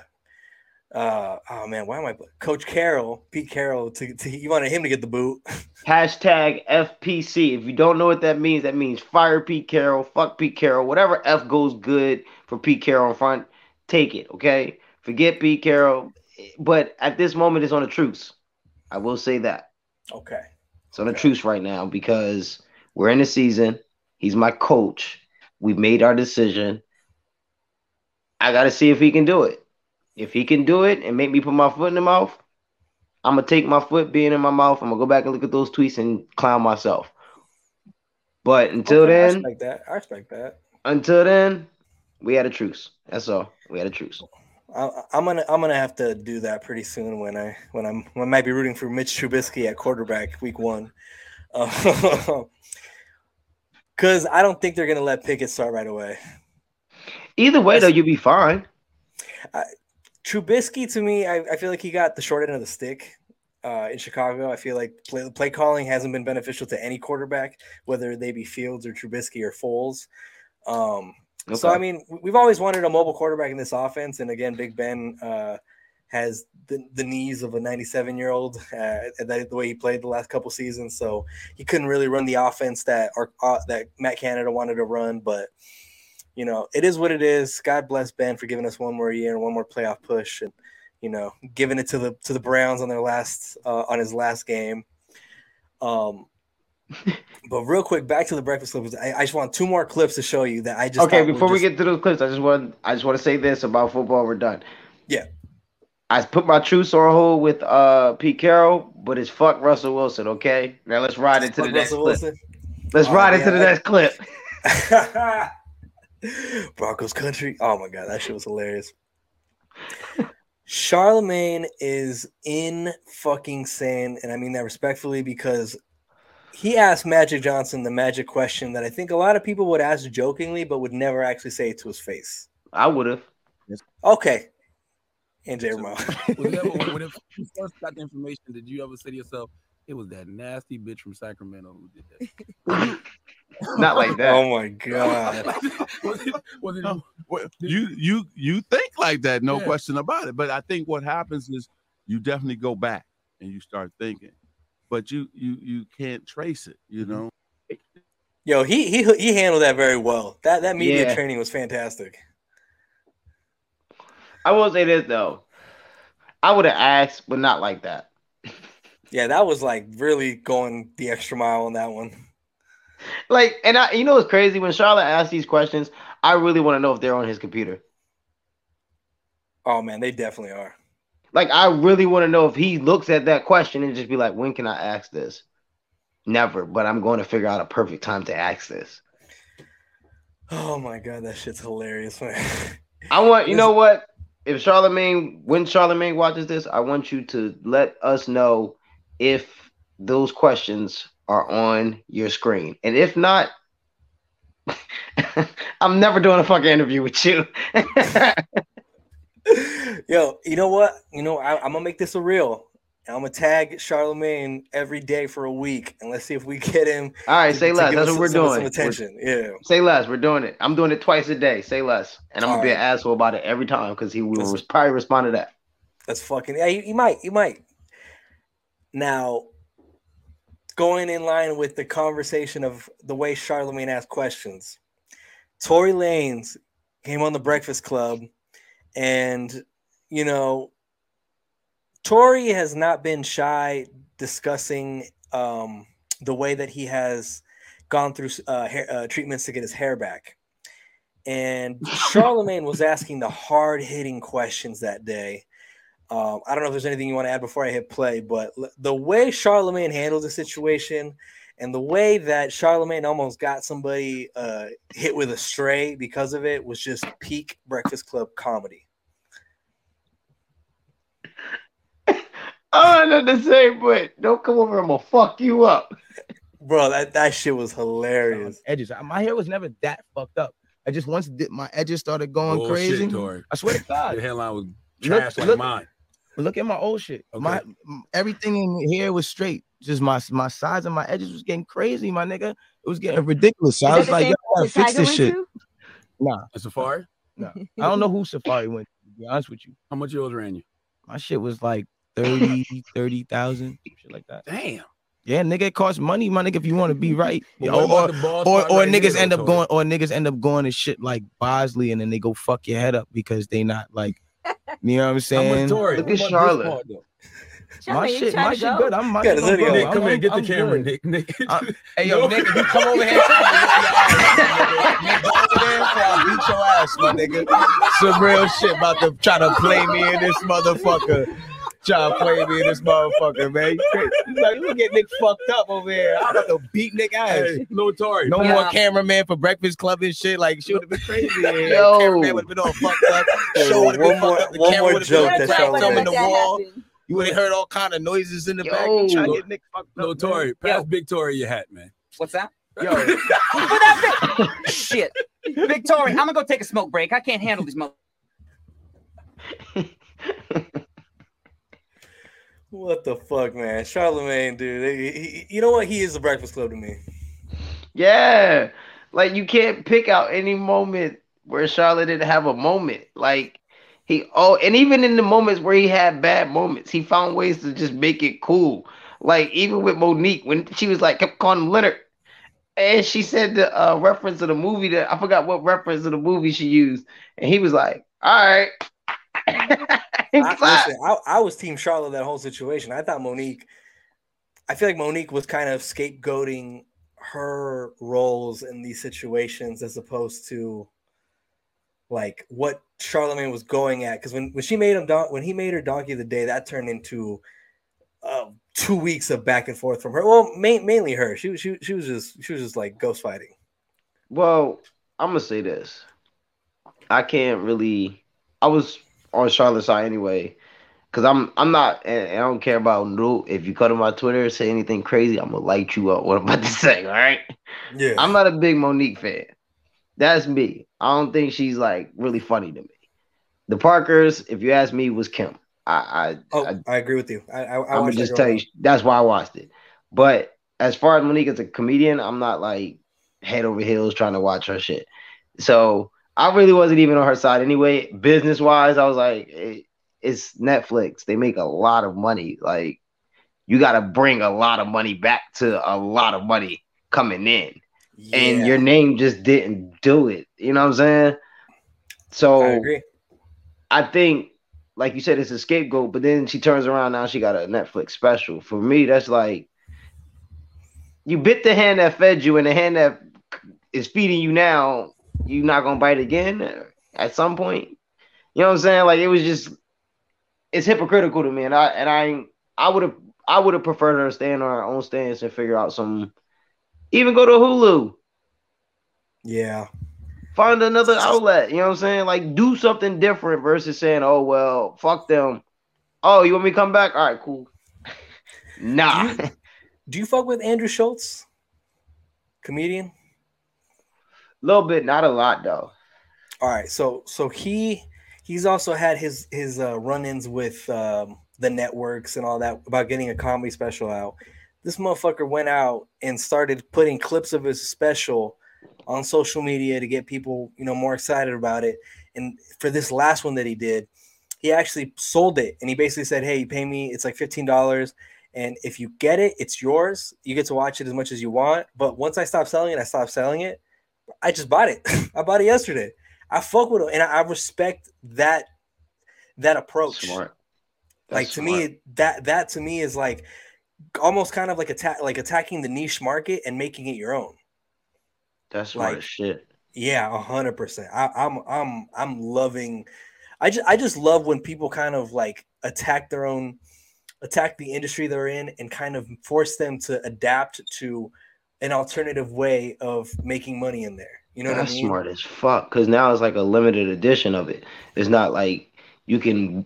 uh oh man, why am I Coach Carroll, Pete Carroll? To, to you wanted him to get the boot. (laughs) Hashtag FPC. If you don't know what that means, that means fire Pete Carroll, fuck Pete Carroll, whatever F goes good for Pete Carroll in front, take it, okay? Forget Pete Carroll. But at this moment, it's on a truce. I will say that. Okay. It's on a truce right now because we're in the season. He's my coach. We've made our decision. I got to see if he can do it. If he can do it and make me put my foot in the mouth, I'm gonna take my foot being in my mouth. I'm gonna go back and look at those tweets and clown myself. But until Okay, I then, respect that. I respect that. until then, we had a truce. That's all. We had a truce. I, I'm gonna I'm gonna have to do that pretty soon when I when I'm when I might be rooting for Mitch Trubisky at quarterback week one, (laughs) because I don't think they're gonna let Pickett start right away. Either way, though, you'll be fine. Trubisky to me, I, I feel like he got the short end of the stick uh, in Chicago. I feel like play, play calling hasn't been beneficial to any quarterback, whether they be Fields or Trubisky or Foles. Um, So I mean, we've always wanted a mobile quarterback in this offense, and again, Big Ben uh, has the, the knees of a 97 year old. Uh, that the way he played the last couple seasons, so he couldn't really run the offense that or uh, that Matt Canada wanted to run. But you know, it is what it is. God bless Ben for giving us one more year and one more playoff push, and you know, giving it to the to the Browns on their last uh, on his last game. Um. (laughs) But real quick, back to the breakfast clips. I, I just want two more clips to show you that I just okay, before we get to those clips, I just want I just want to say this about football. We're done. Yeah. I put my truce on hold with uh Pete Carroll, but it's fuck Russell Wilson. Okay, now let's ride into the Fuck next Russell clip. Wilson. Let's Oh, ride into the I- next clip. (laughs) Broncos country. Oh my god, that shit was hilarious. Charlemagne is in fucking sane, and I mean that respectfully because he asked Magic Johnson the magic question that I think a lot of people would ask jokingly, but would never actually say it to his face. I would have. Okay, NJ Romel. Was when, when you first (laughs) got the information, did you ever say to yourself, "It was that nasty bitch from Sacramento who did that"? (laughs) Not like that. (laughs) oh my god. (laughs) was it, was it, Well, you you you think like that, no Yeah. question about it. But I think what happens is you definitely go back and you start thinking, but you you you can't trace it. You mm-hmm. know, Yo, he he he handled that very well. That that media Yeah. training was fantastic. I will say this though. I would have asked, but not like that. Yeah, that was like really going the extra mile on that one. Like, and I, you know what's crazy? When Charlotte asks these questions, I really want to know if they're on his computer. Oh man, they definitely are. Like, I really want to know if he looks at that question and just be like, when can I ask this? Never, but I'm going to figure out a perfect time to ask this. Oh my god, that shit's hilarious, man. (laughs) I want, you know what? If Charlemagne, when Charlemagne watches this, I want you to let us know if those questions are on your screen. And if not, (laughs) I'm never doing a fucking interview with you. (laughs) Yo, you know what? You know, I, I'm gonna make this a real. I'm gonna tag Charlemagne every day for a week, and let's see if we get him. All right, to- say to less. That's us what we're doing. Some We're- attention, yeah. Say less. We're doing it. I'm doing it twice a day. Say less. And I'm gonna be an asshole about it every time because he will res- probably respond to that. That's fucking. Yeah, you, you might. You might. Now, going in line with the conversation of the way Charlemagne asked questions, Tory Lanez came on the Breakfast Club, and you know, Tory has not been shy discussing um, the way that he has gone through uh, hair, uh, treatments to get his hair back. And (laughs) Charlemagne was asking the hard hitting questions that day. Um, I don't know if there's anything you want to add before I hit play, but l- the way Charlemagne handled the situation and the way that Charlemagne almost got somebody uh, hit with a stray because of it was just peak Breakfast Club comedy. I don't know the same, but don't come over. I'm gonna fuck you up. (laughs) Bro, that, that shit was hilarious. Edges. My hair was never that fucked up. I just once did my edges started going Bullshit, crazy. Tory. I swear to God. Your hairline was Look- trash like look- mine. Look at my old shit. Okay. My everything in here was straight. Just my my sides and my edges was getting crazy, my nigga. It was getting ridiculous. So I was like, yo, I gotta fix this shit. Nah, A Safaree? nah. I don't know who Safaree went. To, to be honest with you, How much yours ran you? my shit was like 30, 30,000, shit like that. Damn. Yeah, nigga, it costs money, my nigga. If you want to be right, But or, or, or, or right niggas end up going, or niggas end up going to shit like Bosley, and then they go fuck your head up because they not like, you know what I'm How much saying? Look at Charlotte. My shit, my shit go? good. I'm my Yeah, shit Lydia, go. Nick, come here, I'm- get the I'm camera, good. Nick. Nick. Uh, (laughs) Hey yo, No. Nick, if you come over here, trying to whip your ass, Nick, go over there before I beat your ass, my nigga. Some real shit about to try to play me in this motherfucker. Try to play me in this motherfucker, man. You like, you get Nick fucked up over here. I'm about to beat Nick ass. Hey, no Tory. No Yeah. more cameraman for Breakfast Club and shit. Like, she would have been crazy. (laughs) Yo. Cameraman would have been all fucked up. Yo, Show would have been more- fucked up. The one camera more would've joke been cracked on the wall. happen. You would have heard all kind of noises in the back. Yo. You trying to get Nick fucked up. No man. Tory. Pass Big Tory your hat, man. What's that? Yo, (laughs) Put that bit. Shit. Victoria, I'm gonna go take a smoke break. I can't handle these mo. (laughs) What the fuck, man? Charlemagne, dude. He- he- you know what? He is the Breakfast Club to me. Yeah, like you can't pick out any moment where Charlotte didn't have a moment. Like he oh, and even in the moments where he had bad moments, he found ways to just make it cool. Like even with Mo'Nique when she was like kept calling him Leonard, and she said the uh, reference of the movie that I forgot what reference of the movie she used, and he was like, "All right." (laughs) And I, listen, I, I was Team Charlotte that whole situation. I thought Mo'Nique, I feel like Mo'Nique was kind of scapegoating her roles in these situations as opposed to like what Charlemagne was going at. Because when, when she made him don- when he made her donkey of the day, that turned into uh, two weeks of back and forth from her. Well, ma- mainly her. She was she, she was just she was just like ghost fighting. Well, I'm gonna say this. I can't really. I was on Charlotte's side anyway, because I'm I'm not. And I don't care about no. If you cut to my Twitter, say anything crazy, I'm gonna light you up. (laughs) What I'm about to say, all right? Yeah, I'm not a big Mo'Nique fan. That's me. I don't think she's like really funny to me. The Parkers, if you ask me, was Kim. I I, oh, I I, agree with you. I, I, I I'm gonna just tell you that's why I watched it. But as far as Mo'Nique as a comedian, I'm not like head over heels trying to watch her shit. So I really wasn't even on her side anyway. Business wise, I was like, it, it's Netflix. They make a lot of money. Like you got to bring a lot of money back to a lot of money coming in, Yeah, and your name just didn't do it. You know what I'm saying? So I agree. I think, like you said, it's a scapegoat, but then she turns around now she got a Netflix special. For me, that's like you bit the hand that fed you, and the hand that is feeding you now, you not gonna bite again at some point. You know what I'm saying? Like it was just, it's hypocritical to me, and I and I I would have I would have preferred her to in her own stance and figure out some, even go to Hulu Yeah, find another outlet. You know what I'm saying? Like do something different versus saying, "Oh well, fuck them." Oh, you want me to come back? All right, cool. (laughs) nah, Do do you fuck with Andrew Schulz, comedian? Little bit, not a lot though. All right, so so he he's also had his his uh, run-ins with um, the networks and all that about getting a comedy special out. This motherfucker went out and started putting clips of his special on social media to get people, you know, more excited about it. And for this last one that he did, he actually sold it and he basically said, "Hey, you pay me, it's like fifteen dollars." And if you get it, it's yours. You get to watch it as much as you want. But once I stop selling it, I stop selling it. I just bought it. (laughs) I bought it yesterday. I fuck with him, and I, I respect that that approach. Smart. like to smart. me, that that to me is like almost kind of like attack like attacking the niche market and making it your own. That's smart Like- shit. Yeah, a hundred percent. I'm I'm I'm loving. I just I just love when people kind of like attack their own, attack the industry they're in, and kind of force them to adapt to an alternative way of making money in there. You know That's what I mean? smart as fuck. Cause now it's like a limited edition of it. It's not like you can,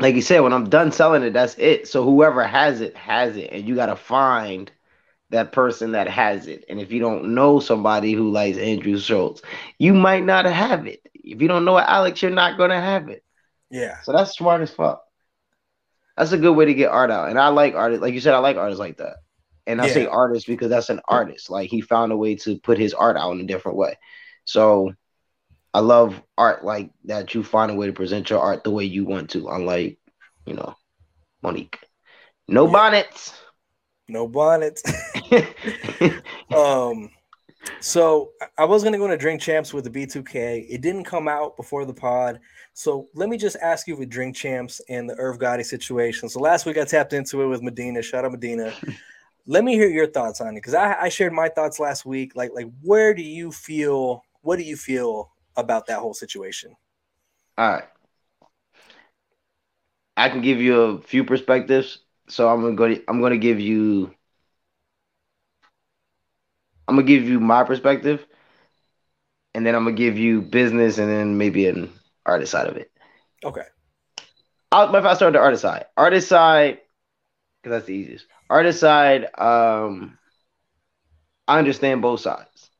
like you said, when I'm done selling it, that's it. So whoever has it has it, and you gotta find that person that has it. And if you don't know somebody who likes Andrew Schulz, you might not have it. If you don't know Alex, you're not gonna have it. Yeah, So that's smart as fuck. That's a good way to get art out. And I like artists, like you said, I like artists like that. And I say artist because that's an artist. Like he found a way to put his art out in a different way. So I love art like that. You find a way to present your art the way you want to, unlike, you know, Mo'Nique. No Yeah. bonnets. no bonnets. (laughs) um, so I- was gonna go to Drink Champs with the B2K. It didn't come out before the pod. So let me just ask you with Drink Champs and the Irv Gotti situation. So last week I tapped into it with Medina. Shout out Medina. (laughs) let me hear your thoughts on it because I, I shared my thoughts last week. Like, like where do you feel? What do you feel about that whole situation? All right. I can give you a few perspectives. So I'm gonna go. I'm gonna give you. I'm gonna give you my perspective, and then I'm gonna give you business, and then maybe an artist side of it. Okay. I'll, if I start the artist side, artist side, because that's the easiest. Artist side, um, I understand both sides.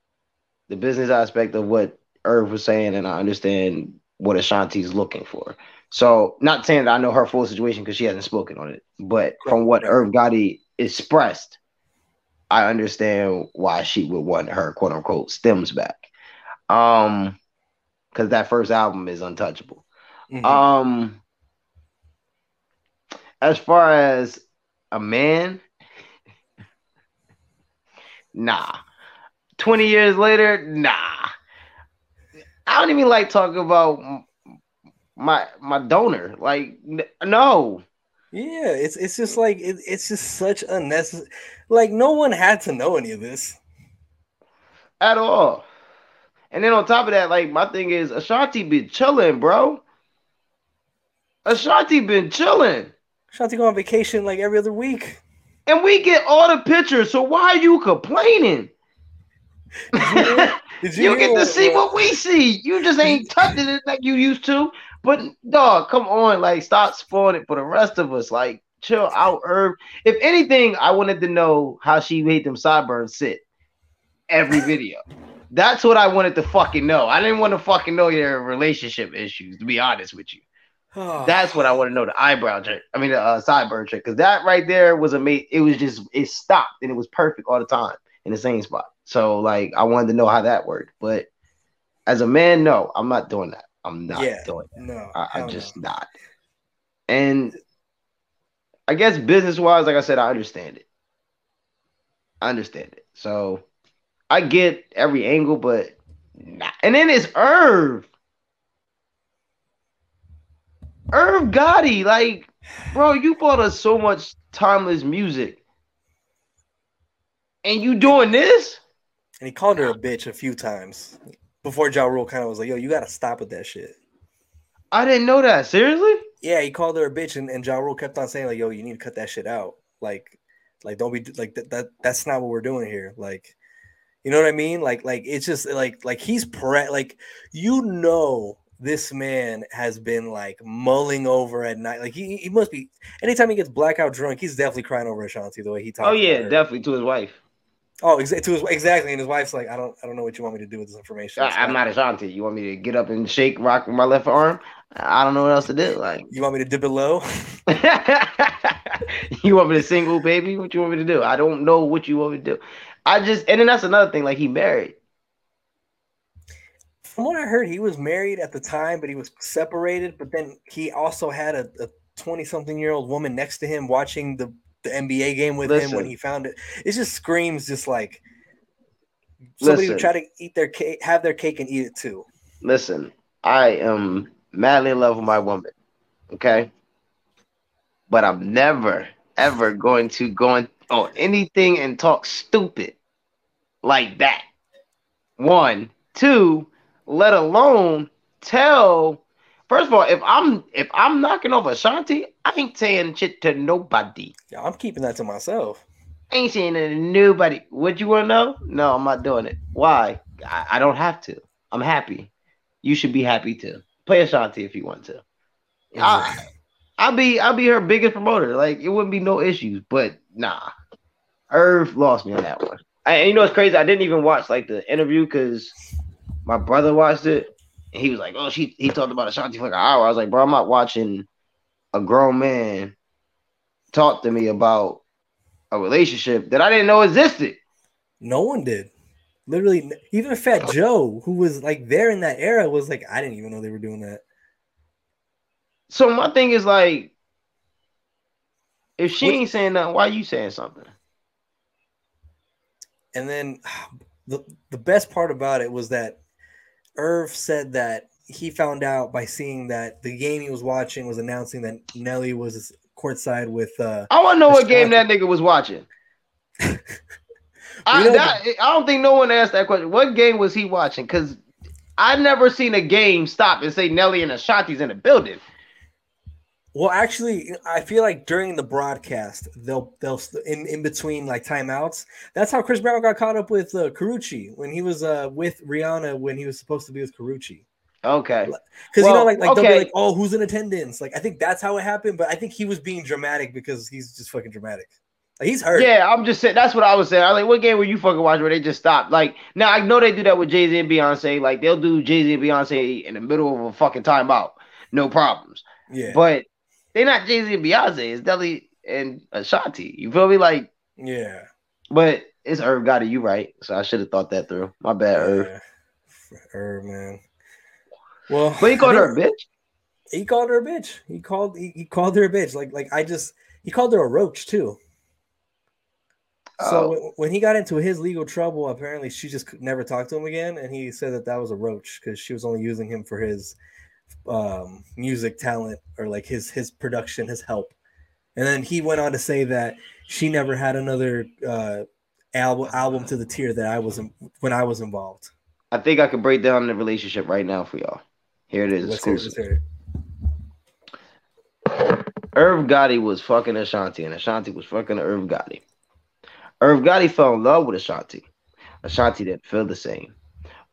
The business aspect of what Irv was saying, and I understand what Ashanti's looking for. So, not saying that I know her full situation because she hasn't spoken on it, but from what Irv Gotti expressed, I understand why she would want her quote unquote stems back. Um, because that first album is untouchable. Mhm. Um, as far as a man, nah. Twenty years later, nah. I don't even like talking about my my donor. Like, n- no. yeah, it's it's just like it, it's just such unnecessary. Like no one had to know any of this. at all. And then on top of that, like my thing is Ashanti been chilling, bro. Ashanti been chilling. Shanti go on vacation like every other week. And we get all the pictures, so why are you complaining? (laughs) Did you hear get to see what we see. You just ain't (laughs) touching it like you used to. But dog, come on, like stop spoiling it for the rest of us. Like chill out, Irv. If anything, I wanted to know how she made them sideburns sit every video. That's what I wanted to fucking know. I didn't want to fucking know your relationship issues, to be honest with you. (sighs) That's what I want to know. The eyebrow trick. I mean, the uh, sideburn trick. Because that right there was amazing. It was just it stopped and it was perfect all the time in the same spot. So like I wanted to know how that worked. But as a man, no, I'm not doing that. I'm not yeah, doing that. no, I, hell I'm no. just not. And I guess business wise, like I said, I understand it. I understand it. So I get every angle, but nah. And then it's Irv. Irv Gotti, like, bro, you bought us so much timeless music. And you doing this? And he called her a bitch a few times before Ja Rule kind of was like, "Yo, you got to stop with that shit." I didn't know that. Seriously? Yeah, he called her a bitch, and, and Ja Rule kept on saying like, "Yo, you need to cut that shit out." Like, like don't be like that. that that's not what we're doing here. Like, you know what I mean? Like, like it's just like like he's pre like you know this man has been like mulling over at night. Like he, he must be anytime he gets blackout drunk, he's definitely crying over Ashanti the way he talks. Oh yeah, her. definitely to his wife. Oh, exa- to his exactly, and his wife's like, I don't, I don't know what you want me to do with this information. I, I'm not Ashanti. You want me to get up and shake, rock with my left arm? I don't know what else to do. Like, You want me to dip it low? (laughs) you want me to single, baby? What you want me to do? I don't know what you want me to do. I just, and then that's another thing. Like, he married. From what I heard, he was married at the time, but he was separated. But then he also had a 20 something year old woman next to him watching the, the NBA game with him when he found it. It just screams just like somebody would try to eat their cake, have their cake and eat it too. Listen, I am madly in love with my woman. Okay, but I'm never ever going to go on, on anything and talk stupid like that. One, two, let alone tell. First of all, if I'm if I'm knocking off Ashanti, I ain't saying shit to nobody. Yeah, I'm keeping that to myself. I ain't saying it to nobody. What you want to know? No, I'm not doing it. Why? I, I don't have to. I'm happy. You should be happy too. Play Ashanti if you want to. I, mm-hmm. I'll be I'll be her biggest promoter. Like it wouldn't be no issues. But nah, Irv lost me on that one. I, and you know what's crazy? I didn't even watch like the interview because my brother watched it. And he was like, "Oh, she he talked about Ashanti for like an hour." I was like, "Bro, I'm not watching a grown man talk to me about a relationship that I didn't know existed." No one did. Literally, even Fat Joe, who was like there in that era, was like, I didn't even know they were doing that. So my thing is like, if she ain't saying nothing, why are you saying something? And then (sighs) the the best part about it was that Irv said that he found out by seeing that the game he was watching was announcing that Nelly was courtside with. uh I want to know what game that nigga was watching. (laughs) I, that, I don't think no one asked that question. What game was he watching? Because I've never seen a game stop and say Nelly and Ashanti's in the building. Well, actually, I feel like during the broadcast, they'll they'll in, in between like timeouts. That's how Chris Brown got caught up with uh, Karrueche when he was uh, with Rihanna when he was supposed to be with Karrueche. Okay. Because you know, like like they'll be like, "Oh, who's in attendance?" Like I think that's how it happened. But I think he was being dramatic because he's just fucking dramatic. Like he's hurt. Yeah, I'm just saying. That's what I was saying. I was like, what game were you fucking watching where they just stopped? Like, now I know they do that with Jay Z and Beyonce. Like, they'll do Jay Z and Beyonce in the middle of a fucking timeout, no problems. yeah, But they're not Jay Z and Beyonce. It's Nelly and Ashanti. You feel me? Like, yeah. but it's Irv Gotti. You right. So I should have thought that through. My bad, Irv. yeah. Irv, man. Well, But he called her a bitch. He called her a bitch. He called he, he called her a bitch. Like like I just he called her a roach too. So Oh. when, when he got into his legal trouble, apparently she just never talked to him again, and he said that that was a roach because she was only using him for his um, music talent or like his his production, his help. And then he went on to say that she never had another uh, album album to the tier that I was in, when I was involved. I think I could break down the relationship right now for y'all. Here it is. Let's hear, it, let's exclusive. Irv Gotti was fucking Ashanti, and Ashanti was fucking Irv Gotti. Irv Gotti fell in love with Ashanti. Ashanti didn't feel the same.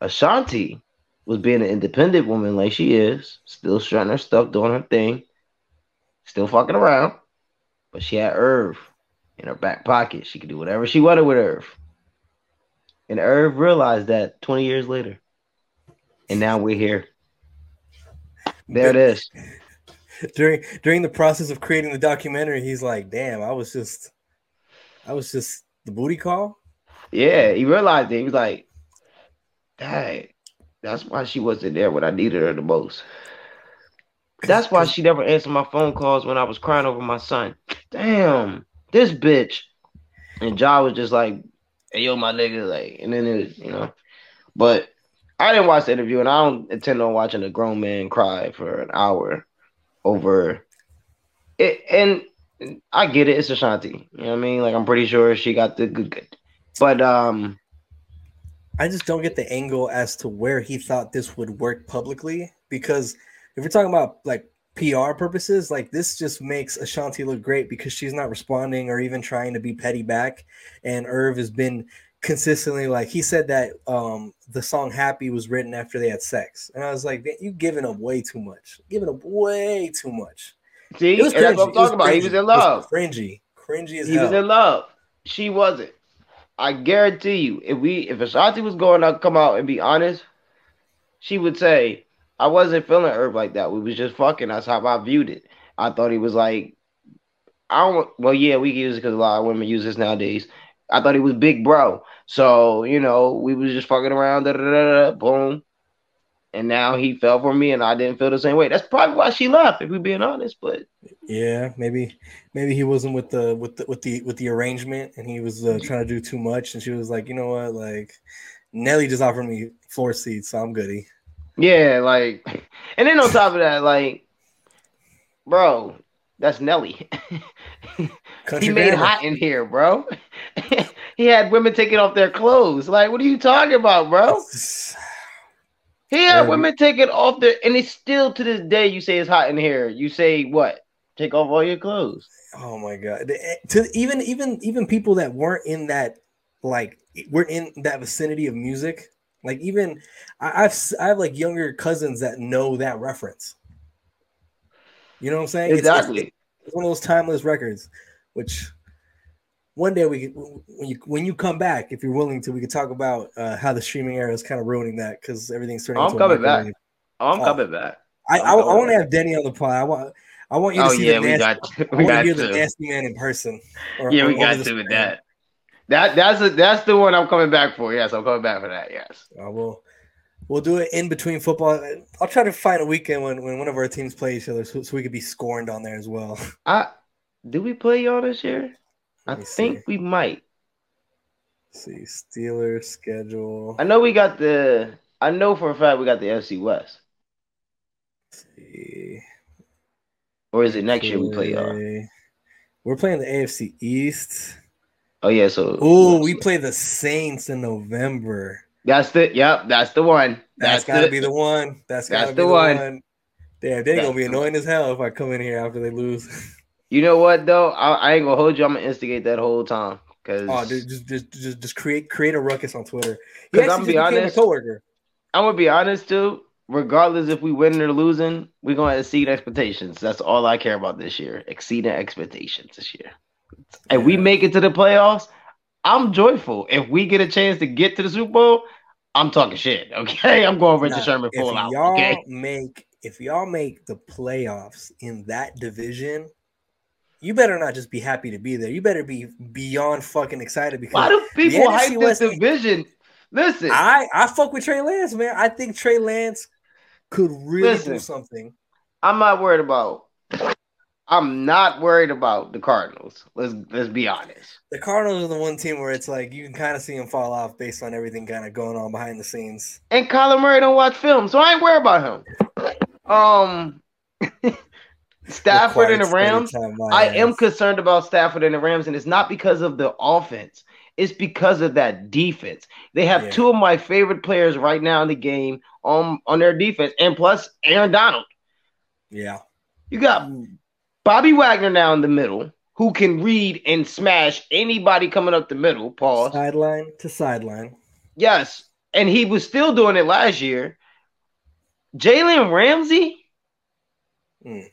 Ashanti was being an independent woman like she is, still strutting her stuff, doing her thing, still fucking around. But she had Irv in her back pocket. She could do whatever she wanted with Irv. And Irv realized that 20 years later. And now we're here. There it is. during during the process of creating the documentary, he's like, "Damn, I was just, I was just the booty call." Yeah, he realized it. He was like, "Dang, that's why she wasn't there when I needed her the most. That's why she never answered my phone calls when I was crying over my son. Damn, this bitch." And Ja was just like, "Hey, yo, my nigga," like, and then it, you know, but I didn't watch the interview, and I don't intend on watching a grown man cry for an hour over it. And I get it, it's Ashanti. You know what I mean? Like, I'm pretty sure she got the good, good. But um, I just don't get the angle as to where he thought this would work publicly because if we're talking about like PR purposes, like this just makes Ashanti look great because she's not responding or even trying to be petty back. And Irv has been consistently like he said that um the song Happy was written after they had sex. And I was like, "Man, you giving up way too much. Giving up way too much. see, was that's what. I'm was talking about. He was in love. Cringy. Cringy as He hell. was in love. She wasn't. I guarantee you, if we if Ashanti was going to come out and be honest, she would say, I wasn't feeling Irv like that. We was just fucking. That's how I viewed it. I thought he was like, I don't. Well, yeah, we use it because a lot of women use this nowadays. I thought he was big bro. So you know, we was just fucking around. Da, da, da, boom. And now he fell for me, and I didn't feel the same way. That's probably why she left, if we're being honest. But Yeah, maybe maybe he wasn't with the with the with the with the arrangement, and he was uh, trying to do too much. And she was like, you know what, like Nelly just offered me floor seats, so I'm goody. Yeah, like, (laughs) and then on top of that, like, bro, That's Nelly. (laughs) He made grammar. hot in here, bro. (laughs) he had women taking off their clothes. Like, what are you talking about, bro? He had Yeah. women take it off there, and it's still to this day. You say it's hot in here. You say what? Take off all your clothes. Oh my god! Eh, To even even even people that weren't in that like we're in that vicinity of music. Like even I, I've I have like younger cousins that know that reference. You know what I'm saying? It's- it's- Exactly. It's, one of those timeless records, which one day we when you when you come back, if you're willing to, we could talk about uh, how the streaming era is kind of ruining that because everything's turning. I'm into coming back. Oh, I'm Oh. coming back. I I'm I, I want to have Denny on the pod. I want I want you to Oh see yeah, the we nasty, got we want to got hear the to. nasty man in person. or- Yeah, we got to with that. That that's a, that's the one I'm coming back for. Yes, I'm coming back for that. Yes. Uh, we'll we'll do it in between football. I'll try to find a weekend when, when one of our teams play each other, so, so we could be scorned on there as well. I do we play y'all this year? I think see. we might. Let's see Steelers schedule. I know we got the. I know for a fact we got the FC West. Let's see. Or is it next year we play uh, y'all? We're playing the AFC East. Oh yeah, so Oh, we play the Saints in November. that's the yep, that's the one. That's That's, gotta the, be the one. That's That's gotta be the one. one. Damn, they're That's gonna be annoying as hell if I come in here after they lose. (laughs) You know what though? I, I ain't gonna hold you. I'm gonna instigate that whole time because oh, dude, just just just just create create a ruckus on Twitter. Because I'm be honest- coworker. I'm gonna be honest too. Regardless if we win or losing, we're gonna exceed expectations. That's all I care about this year. Exceeding expectations this year. If we make it to the playoffs, I'm joyful. If we get a chance to get to the Super Bowl, I'm talking shit. (laughs) Okay, I'm going Richard Nah, Sherman full out. y'all Okay, make if y'all make the playoffs in that division, you better not just be happy to be there. You better be beyond fucking excited because why do people hype this division? Listen, I I fuck with Trey Lance, man. I think Trey Lance could really Listen. do something. I'm not worried about. I'm not worried about the Cardinals. Let's let's be honest. The Cardinals are the one team where it's like you can kind of see them fall off based on everything kind of going on behind the scenes. And Kyler Murray don't watch film, so I ain't worried about him. Um, Stafford and the Rams. I am concerned about Stafford and the Rams, and it's not because of the offense. It's because of that defense. They have Yeah. two of my favorite players right now in the game on on their defense, and plus Aaron Donald. Yeah. You got Bobby Wagner now in the middle, who can read and smash anybody coming up the middle. Pause. Sideline to sideline. Yes, and he was still doing it last year. Jalen Ramsey. Mm.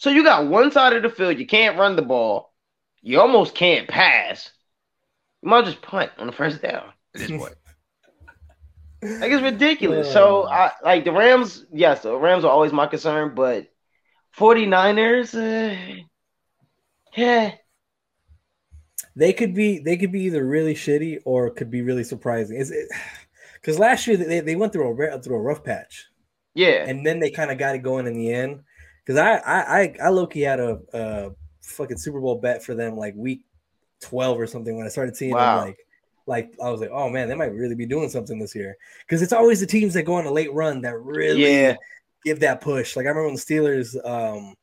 So you got one side of the field, you can't run the ball, you almost can't pass. You might just punt on the first down at this point. like it's ridiculous. (laughs) So I like the Rams, yes, the Rams are always my concern, but 49ers, uh, yeah. They could be they could be either really shitty or could be really surprising. Is it because last year they, they went through a through a rough patch Yeah. and then they kind of got it going in the end. Because I I I, I low key had a, a fucking Super Bowl bet for them like week twelve or something when I started seeing Wow. them like like I was like oh man they might really be doing something this year because it's always the teams that go on a late run that really Yeah. give that push. Like I remember when the Steelers um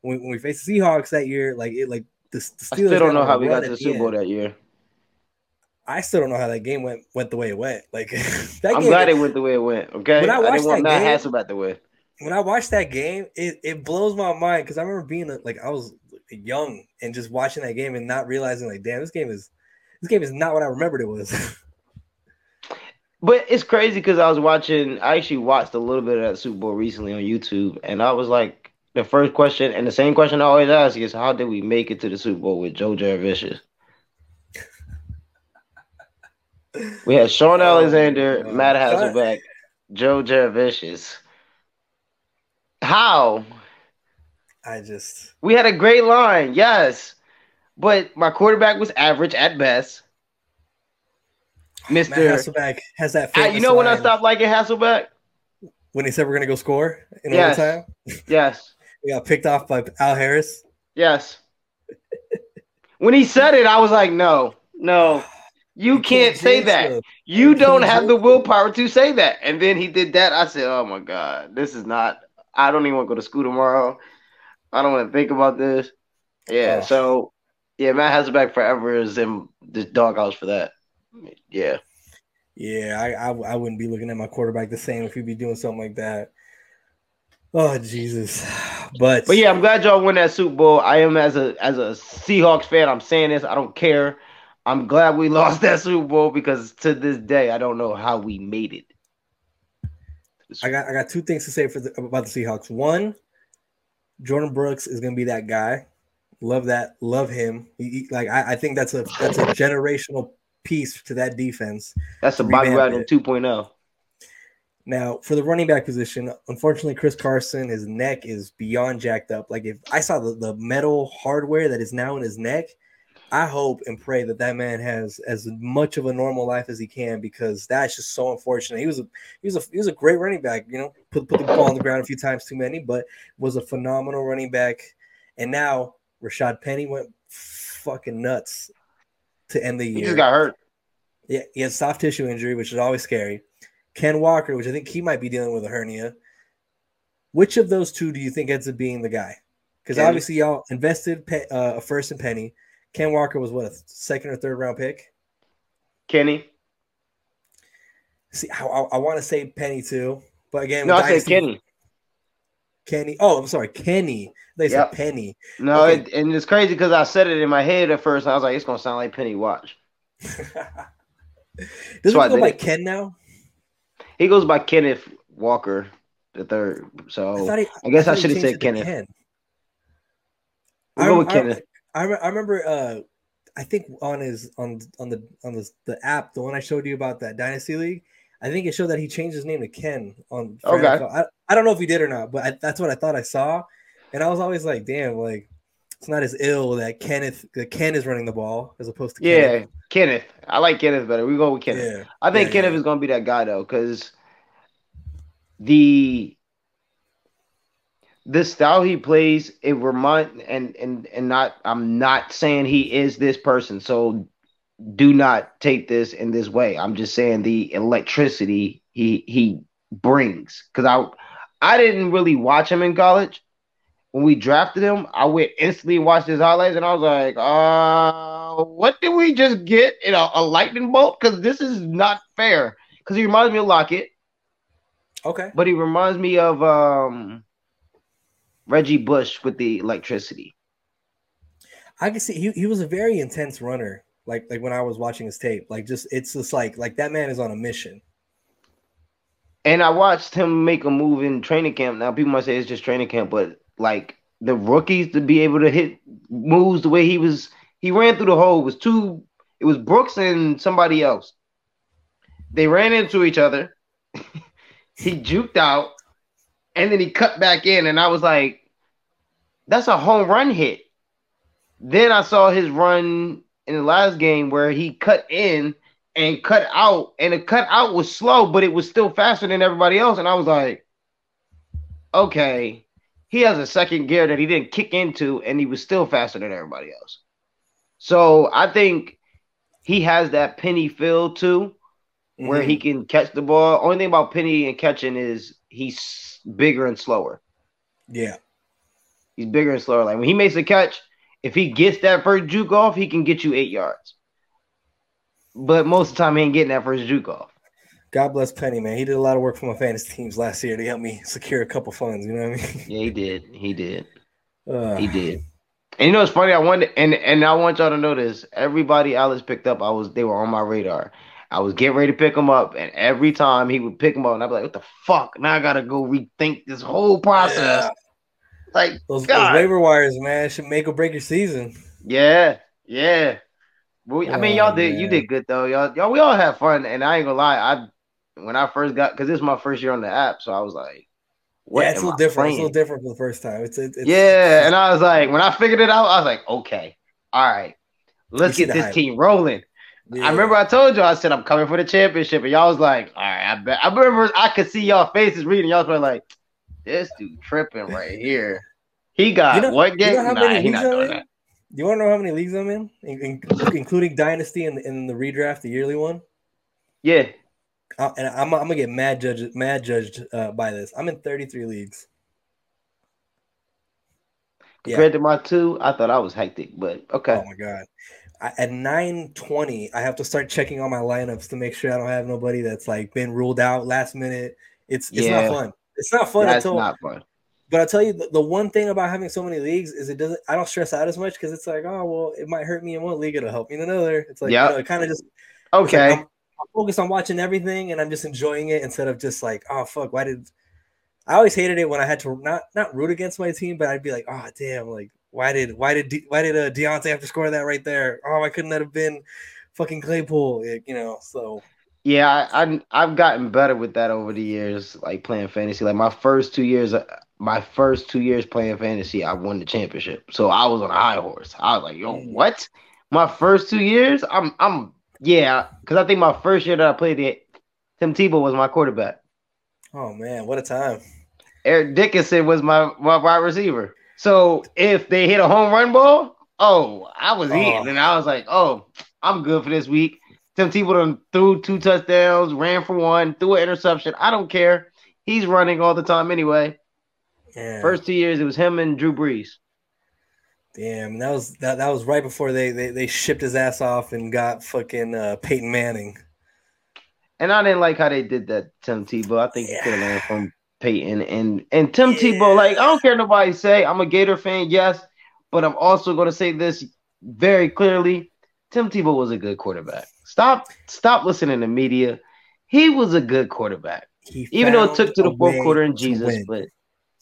when, when we faced the Seahawks that year like it like the, the I Steelers still don't know how we got to the the Super Bowl that year. I still don't know how that game went went the way it went. Like (laughs) that I'm game, glad it went the way it went. Okay. When I I, didn't want that Matt game- Hasselbeck to win. When I watched that game, it, it blows my mind because I remember being uh, like I was young and just watching that game and not realizing like, damn, this game is this game is not what I remembered it was. (laughs) But it's crazy because I was watching. I actually watched a little bit of that Super Bowl recently on YouTube, and I was like, the first question and the same question I always ask is, how did we make it to the Super Bowl with Joe Jurevicius? We had Shaun Oh, Alexander. Matt Hasselbeck, Joe Jurevicius. How? I just We had a great line, yes, but my quarterback was average at best. Mister, Hasselbeck has that. Ah, I- you know when I stopped liking Hasselbeck? when he said we're gonna go score in Yes. overtime. Yes. We (laughs) got picked off by Al Harris. Yes. when he said it, I was like, no, no, (sighs) you, can't, say that. You you don't have the it. willpower to say that. And then he did that. I said, oh my God, this is not, I don't even want to go to school tomorrow. I don't want to think about this. Yeah, Oh. so yeah, Matt Hasselbeck forever is in the doghouse for that. Yeah. Yeah, I, I I wouldn't be looking at my quarterback the same if he'd be doing something like that. Oh Jesus, but But yeah, I'm glad y'all won that Super Bowl. I am as a as a Seahawks fan. I'm saying this. I don't care. I'm glad we (laughs) lost that Super Bowl because to this day I don't know how we made it. I got I got two things to say for the, about the Seahawks. One, Jordyn Brooks is gonna be that guy. Love that. Love him. He, he- like I, I think that's a that's a generational piece to that defense. That's a Bobby Wagner it. 2.0. Now, for the running back position, unfortunately, Chris Carson, his neck is beyond jacked up. Like if I saw the, the metal hardware that is now in his neck, I hope and pray that that man has as much of a normal life as he can because that's just so unfortunate. He was a he was a he was a great running back. You know, put put the ball on the ground a few times too many, but was a phenomenal running back. And now Rashad Penny went fucking nuts to end the year. He just got hurt. Yeah, he had soft tissue injury, which is always scary. Ken Walker, which I think he might be dealing with a hernia. Which of those two do you think ends up being the guy? Because obviously y'all invested pe- uh, a first and Penny. Ken Walker was what a second or third round pick. Kenny. See, I, I, want to say Penny too, but again, No, I said Kenny. Kenny. Oh, I'm sorry, Kenny. They said Penny. No, Okay. it, and it's crazy because I said it in my head at first. I was like, it's gonna sound like Penny Watch. (laughs) Does I he go by it. Ken now? He goes by Kenneth Walker the third. So thought he, I guess I he should have said Kenneth. Ken. We'll go with I- Kenneth. I, re- I remember uh I think on his on on the on the, the app, the one I showed you about that Dynasty League, I think it showed that he changed his name to Ken on Okay. I, I don't know if he did or not, but I, that's what I thought I saw. And I was always like, damn, like it's not as ill that Kenneth that Ken is running the ball as opposed to Yeah, Kenneth. Kenneth. I like Kenneth better. We go with Kenneth. Yeah. I think Yeah, Kenneth yeah. is gonna be that guy though, because the the style he plays, it remind and and and not. I'm not saying he is this person, so do not take this in this way. I'm just saying the electricity he he brings. Because I I didn't really watch him in college. When we drafted him, I went instantly and watched his highlights, and I was like, uh, what did we just get? You know, a lightning bolt? Because this is not fair. Because he reminds me of Lockett, Okay. but he reminds me of um Reggie Bush with the electricity. I can see he, he was a very intense runner. Like like when I was watching his tape, like just it's just like like that man is on a mission. And I watched him make a move in training camp. Now people might say it's just training camp, but like the rookies to be able to hit moves the way he was, he ran through the hole. It was two. It was Brooks and somebody else. They ran into each other. (laughs) he juked out, and then he cut back in, and I was like, "That's a home run hit." Then I saw his run in the last game where he cut in and cut out, and the cut out was slow, but it was still faster than everybody else. And I was like, okay, he has a second gear that he didn't kick into, and he was still faster than everybody else. So I think he has that penny feel too, where he mm-hmm. can catch the ball. Only thing about penny and catching is he's bigger and slower. Yeah. He's bigger and slower. Like when he makes a catch, if he gets that first juke off, he can get you eight yards. But most of the time, he ain't getting that first juke off. God bless Penny, man. He did a lot of work for my fantasy teams last year to help me secure a couple funds. You know what I mean? Yeah, he did. He did. Uh, He did. And you know it's funny. I wanted and and I want y'all to know this. Everybody Alex picked up, I was they were on my radar. I was getting ready to pick them up, and every time he would pick them up, and I'd be like, "What the fuck?" Now I gotta go rethink this whole process. Yeah. Like, Those, those waiver wires, man, should make or break your season. yeah, yeah. Well, I mean, y'all Oh, did. You did good though. Y'all, y'all, we all had fun, and I ain't gonna lie. I when I first got because this is my first year on the app, so I was like, "What?" yeah, it's a little I different. It's a little different for the first time. It's, it's Yeah, and I was like, when I figured it out, I was like, okay, all right, let's get this hype. team rolling. yeah. I remember I told you I said I'm coming for the championship, and y'all was like, all right, I bet. I remember I could see y'all faces reading. Y'all was like, this dude tripping right here. He got You know- what you game? know how nah, many he leagues not I'm doing that. Do you want to know how many leagues I'm in, in, in- including Dynasty and, and the redraft, the yearly one? Yeah, Uh, and I'm, I'm gonna get mad judged, mad judged uh, by this. I'm in 33 leagues. Compared to my two, I thought I was hectic, but okay. Oh my god. I, at 9:20, I have to start checking all my lineups to make sure I don't have nobody that's like been ruled out last minute. It's it's Yeah. not fun. It's not fun That's until not fun. but I'll tell you the, the one thing about having so many leagues is it doesn't I don't stress out as much because it's like, oh well, it might hurt me in one league, it'll help me in another. It's like Yep. you know, kind of just it's like Okay. I'm, I'm focused on watching everything and I'm just enjoying it instead of just like, oh fuck, why did I always hated it when I had to not not root against my team, but I'd be like, oh damn, like why did why did De- why did uh, Diontae have to score that right there? Oh, why couldn't that have been fucking Claypool? You know, so Yeah, I, I I've gotten better with that over the years, like playing fantasy. Like my first two years, uh, my first two years playing fantasy, I won the championship. So I was on a high horse. I was like, yo, Mm. what? My first two years, I'm I'm yeah, because I think my first year that I played it, Tim Tebow was my quarterback. oh man, what a time. Eric Dickinson was my my wide receiver. So if they hit a home run ball, oh, I was Oh. in, and I was like, oh, I'm good for this week. Tim Tebow done threw two touchdowns, ran for one, threw an interception. I don't care. He's running all the time anyway. Yeah. First two years, it was him and Drew Brees. Damn, that was that, that was right before they, they they shipped his ass off and got fucking uh, Peyton Manning. And I didn't like how they did that, Tim Tebow. I think he could have learned from Peyton and and Tim Tebow. Like I don't care nobody say. I'm a Gator fan, yes, but I'm also going to say this very clearly. Tim Tebow was a good quarterback. Stop stop listening to media. He was a good quarterback, He even though it took to the fourth quarter in Jesus. But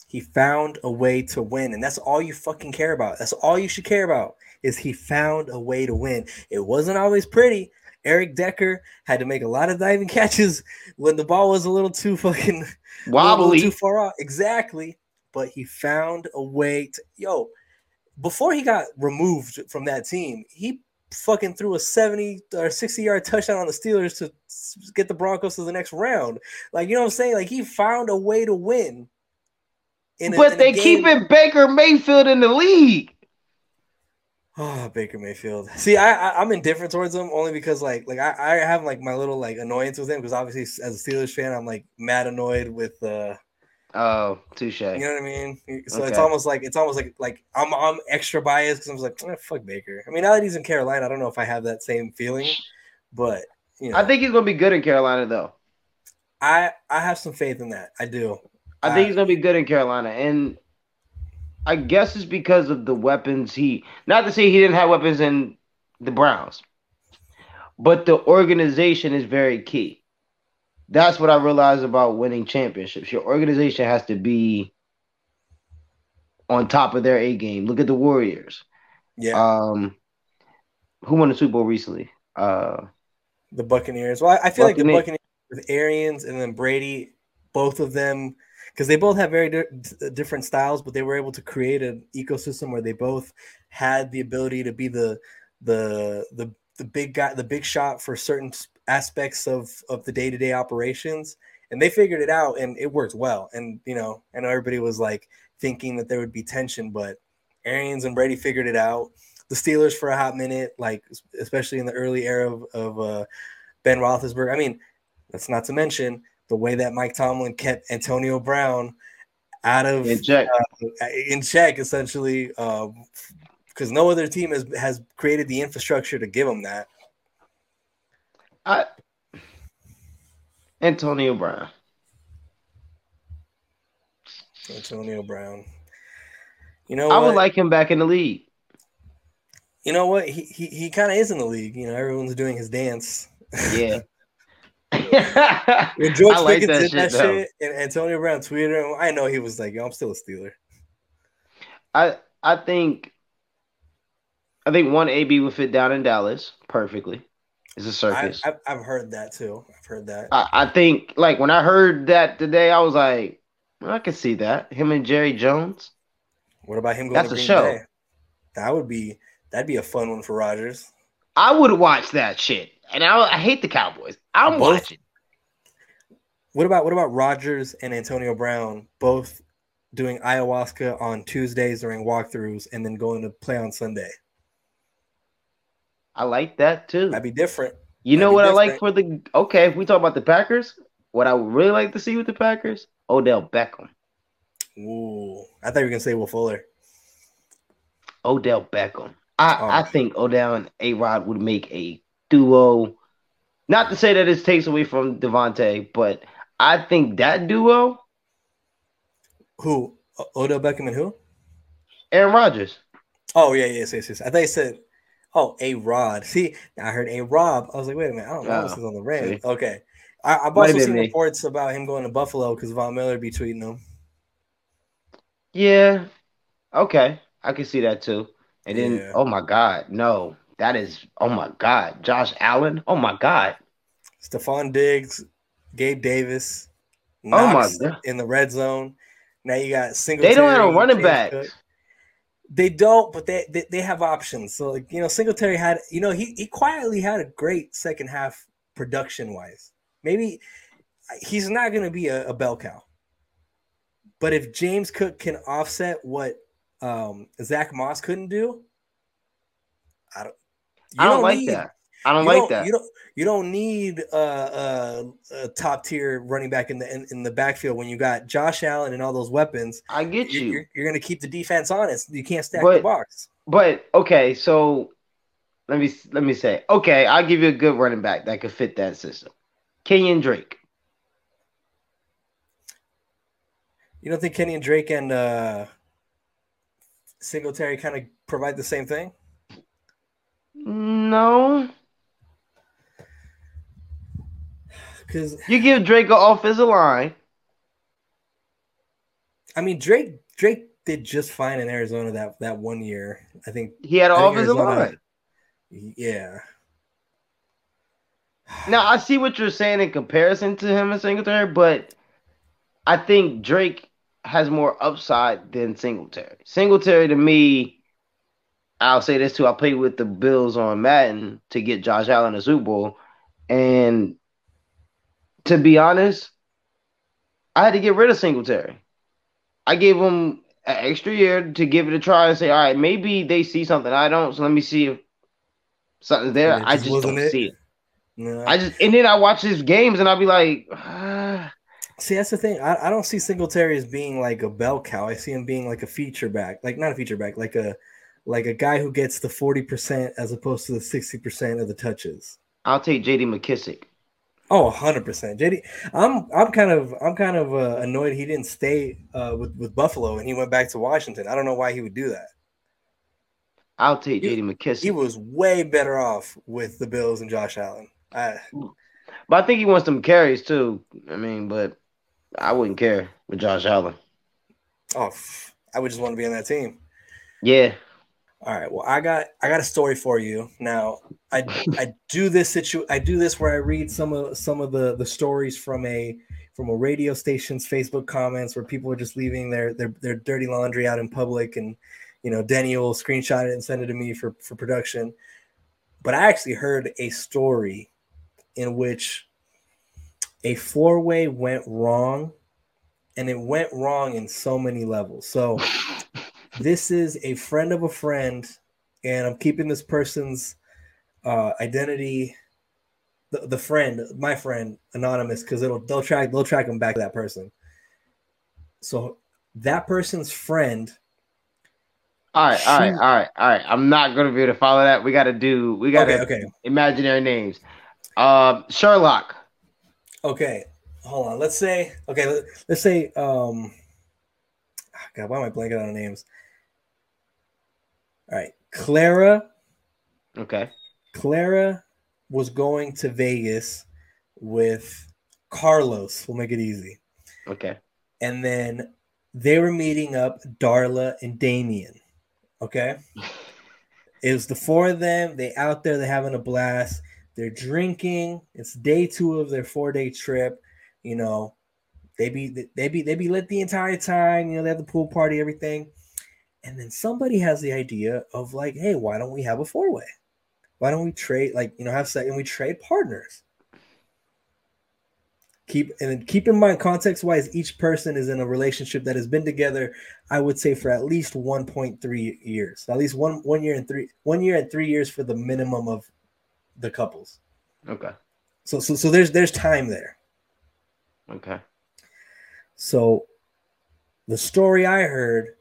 He found a way to win, and that's all you fucking care about. That's all you should care about is he found a way to win. It wasn't always pretty. Eric Decker had to make a lot of diving (laughs) catches when the ball was a little too fucking (laughs) wobbly. too far off. Exactly. But he found a way to yo. Before he got removed from that team, he fucking threw a 70 or 60 yard touchdown on the Steelers to get the Broncos to the next round. Like, you know what I'm saying? Like, he found a way to win. in a- but they game- keeping Baker Mayfield in the league. Oh, Baker Mayfield. See, I, I I'm indifferent towards him only because like like I, I have like my little like annoyance with him because obviously as a Steelers fan I'm like mad annoyed with uh Oh, touche. you know what I mean. So it's almost like it's almost like like I'm I'm extra biased because I'm just like eh, fuck Baker. I mean now that he's in Carolina, I don't know if I have that same feeling, but you know I think he's gonna be good in Carolina though. I I have some faith in that. I do. I think he's gonna be good in Carolina, and I guess it's because of the weapons he. Not to say he didn't have weapons in the Browns, but the organization is very key. That's what I realized about winning championships. Your organization has to be on top of their A game. Look at the Warriors. Yeah, Um, who won the Super Bowl recently? Uh, the Buccaneers. Well, I, I feel like the Buccaneers- Buccaneers with Arians and then Brady, both of them, because they both have very di- different styles, but they were able to create an ecosystem where they both had the ability to be the the the the big guy, the big shot for certain aspects of of the day to day operations, and they figured it out, and it worked well. And you know, I know everybody was like thinking that there would be tension, but Arians and Brady figured it out. The Steelers for a hot minute, like especially in the early era of, of uh, Ben Roethlisberger. I mean, that's not to mention the way that Mike Tomlin kept Antonio Brown out of in check. uh, in check, essentially, because no other team has has created the infrastructure to give him that. I, Antonio Brown. Antonio Brown. You know, I what? would like him back in the league. You know what? He he, he kind of is in the league. You know, everyone's doing his dance. Yeah. (laughs) (laughs) When George I like Pickens that did shit, that though. shit, and Antonio Brown tweeted him, I know he was like, "Yo, I'm still a Steeler." I I think I think one AB would fit down in Dallas perfectly. It's a circus. I, I've, I've heard that too. I've heard that. I, think like when I heard that today, I was like, well, I can see that. Him and Jerry Jones. What about him going That's to a show. Bay? That would be that'd be a fun one for Rodgers. I would watch that shit. And I, I hate the Cowboys. I'm Both? watching. What about what about Rodgers and Antonio Brown both doing ayahuasca on Tuesdays during walkthroughs and then going to play on Sunday? I like that too. That'd be different. You know that'd be what I like for the okay, if we talk about the Packers, what I would really like to see with the Packers, Odell Beckham. Ooh, I thought you were gonna say Will Fuller. Odell Beckham. I, Oh. I think Odell and A Rod would make a duo. Not to say that it takes away from Devontae, but I think that duo, Who? Odell Beckham and who? Aaron Rodgers. Oh yeah, yes, yes, yes. I thought you said, "Oh, a Rod." See, I heard a Rob. I was like, wait a minute, I don't know. This Oh, is on the Rams. Okay, I, I've also seen me. reports about him going to Buffalo because Von Miller be tweeting them. Yeah. Okay. I can see that too. And then, Yeah. oh my God, no. That is, oh my God. Josh Allen. Oh my God. Stefon Diggs, Gabe Davis, Oh, my God. in the red zone. Now you got single. They don't have a running back. They don't, but they, they they have options. So like you know, Singletary had you know he he quietly had a great second half production wise. Maybe he's not going to be a, a bell cow, but if James Cook can offset what um, Zach Moss couldn't do, I don't. you I don't like need- that. I don't you like don't, that. You don't. You don't need uh, uh, a top tier running back in the in, in the backfield when you got Josh Allen and all those weapons. I get you. you're, you're going to keep the defense honest. You can't stack the box. But okay, so let me let me say, okay, I'll give you a good running back that could fit that system. Kenyan Drake. You don't think Kenyan Drake and uh, Singletary kind of provide the same thing? No. Because You give Drake an offensive line. I mean, Drake Drake did just fine in Arizona that that one year. I think. He had an offensive line. Yeah. (sighs) Now I see what you're saying in comparison to him and Singletary, but I think Drake has more upside than Singletary. Singletary to me, I'll say this too. I played with the Bills on Madden to get Josh Allen a Super Bowl, and to be honest, I had to get rid of Singletary. I gave him an extra year to give it a try and say, all right, maybe they see something I don't, so let me see if something's there. And it I just just don't it? see it. No. I just and then I watch his games and I'll be like, ah, See, that's the thing. I, I don't see Singletary as being like a bell cow. I see him being like a feature back, like not a feature back, like a like a guy who gets the forty percent as opposed to the sixty percent of the touches. I'll take JD McKissic. Oh, 100 percent. JD, I'm I'm kind of I'm kind of uh, annoyed he didn't stay uh, with with Buffalo and he went back to Washington. I don't know why he would do that. I'll take JD McKissic. He was way better off with the Bills and Josh Allen. I, but I think he wants some carries too. I mean, but I wouldn't care with Josh Allen. oh, I would just want to be on that team. Yeah. All right. Well, I got I got a story for you. Now, I I do this situ I do this where I read some of some of the the stories from a from a radio station's Facebook comments where people are just leaving their their their dirty laundry out in public and you know, Denny will screenshot it and send it to me for for production. But I actually heard a story in which a four-way went wrong and it went wrong in so many levels. So this is a friend of a friend, and I'm keeping this person's uh, identity, the, the friend, my friend, anonymous, because it'll they'll track they'll track him back to that person. So that person's friend, All right, all right, all right, all right. I'm not gonna be able to follow that. We gotta do we gotta okay, okay, imaginary names. Um Sherlock. okay. Hold on. Let's say okay. Let, let's say um. God, why am I blanking on names? All right, Clara. Okay. Clara was going to Vegas with Carlos. We'll make it easy. Okay. And then they were meeting up Darla and Damien. Okay. (laughs) It was the four of them. They out there, they're having a blast. They're drinking. It's day two of their four-day trip. You know, they be they be they be lit the entire time. You know, they have the pool party, everything. And then somebody has the idea of like, hey, why don't we have a four-way? Why don't we trade like you know have sex and we trade partners? Keep and then keep in mind context wise, each person is in a relationship that has been together, I would say for at least 1.3 years. At least one one year and three one year and three years for the minimum of the couples. Okay. So so so there's there's time there. Okay. So the story I heard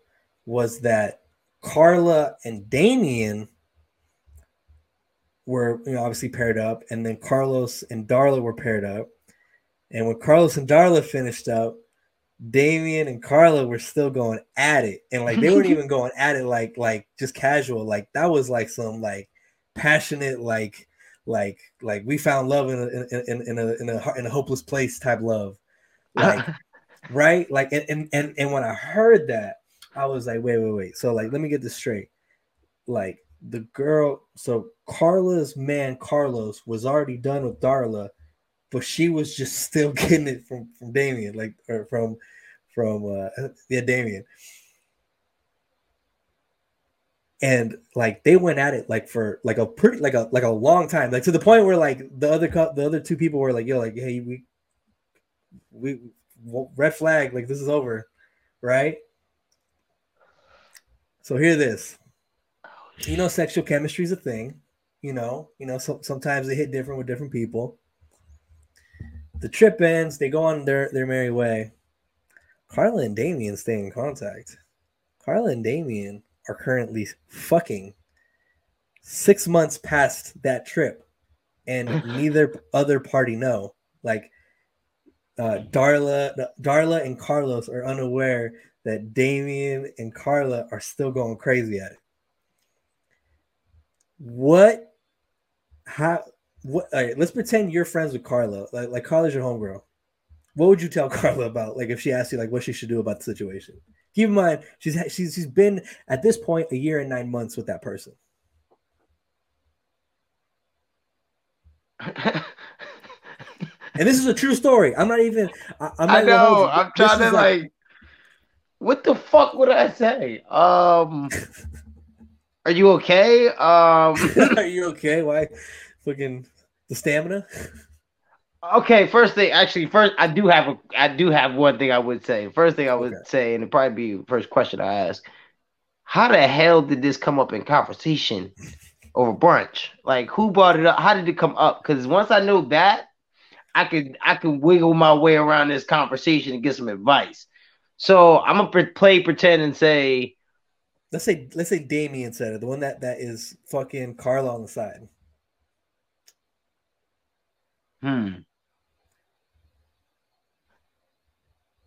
was that Carla and Damien were you know obviously paired up, and then Carlos and Darla were paired up. And when Carlos and Darla finished up, Damien and Carla were still going at it, and like they weren't (laughs) even going at it like like just casual. Like that was like some like passionate like like like we found love in a in, in, in a in a in a hopeless place type love, (laughs) like right like and, and and and when I heard that, I was like, wait wait wait. So like let me get this straight, like the girl. So Carla's man Carlos was already done with Darla, but she was just (laughs) still getting it from from Damien, like or from from uh yeah Damien. And like they went at it like for like a pretty like a like a long time, like to the point where like the other cou- the other two people were like, yo, like hey, we we red flag, like this is over, right? So hear this. You know, sexual chemistry is a thing. You know, you know, so, sometimes they hit different with different people. The trip ends, they go on their, their merry way. Carla and Damien stay in contact. Carla and Damien are currently fucking six months past that trip, and (laughs) neither other party know. Like uh, Darla, Darla and Carlos are unaware that Damien and Carla are still going crazy at it. What? How? What? All right, let's pretend you're friends with Carla. Like, like Carla's your homegirl. What would you tell (laughs) Carla about? Like, if she asked you, like, what she should do about the situation? Keep in mind, she's she's she's been at this point a year and nine months with that person. (laughs) and this is a true story. I'm not even. I, I'm not I know. I'm trying to is like, what the fuck would I say? Um, are you okay? Um, (laughs) Are you okay? Why? Fucking the stamina. okay. First thing, actually, first I do have a, I do have one thing I would say. First thing I would Okay. say, and it'd probably be first question I ask: How the hell did this come up in conversation over brunch? Like, who brought it up? How did it come up? Because once I know that, I could I could wiggle my way around this conversation and get some advice. So I'm gonna pre- play pretend and say. Let's say let's say Damien said it, the one that that is fucking Carla on the side. Hmm.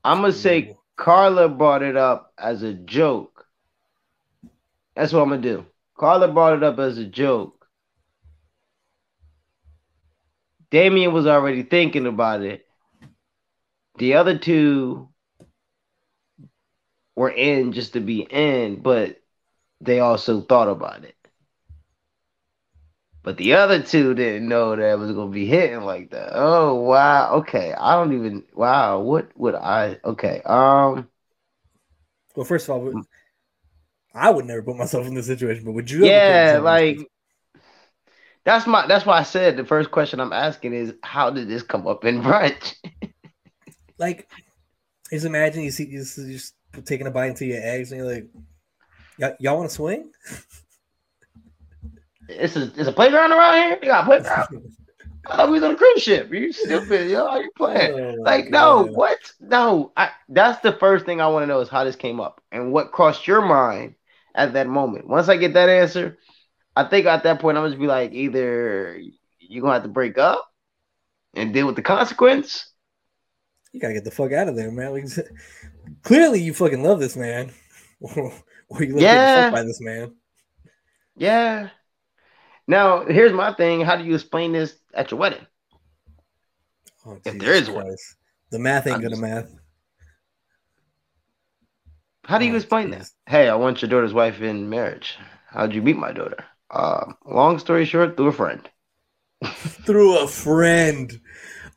I'm gonna say Ooh. Carla brought it up as a joke. That's what I'm gonna do. Carla brought it up as a joke. Damien was already thinking about it. The other two were in just to be in, but they also thought about it. But the other two didn't know that it was gonna be hitting like that. Oh wow, okay. I don't even wow, what would I okay. Um Well, first of all, I would never put myself in this situation, but would you? yeah, like that's my that's why I said the first question I'm asking is how did this come up in brunch? (laughs) like, just imagine you see this is just taking a bite into your eggs, and you're like, "Y- y'all want to swing? It's a it's a playground around here? You got a playground? I thought (laughs) oh, we was on a cruise ship. You stupid, yo. How you playing? Oh Like, no, God. what? No, I, that's the first thing I want to know is how this came up and what crossed your mind at that moment. Once I get that answer, I think at that point I'm just be like, either you're gonna have to break up and deal with the consequence. You gotta get the fuck out of there, man. Like, (laughs) clearly, you fucking love this man, (laughs) or you love Yeah. by this man. Yeah. Now, here's my thing. How do you explain this at your wedding? Oh, If there is one. The math ain't I'm gonna just- math. How do you Oh, explain this? Hey, I want your daughter's wife in marriage. How'd you meet my daughter? Um, long story short, through a friend. (laughs) Through a friend.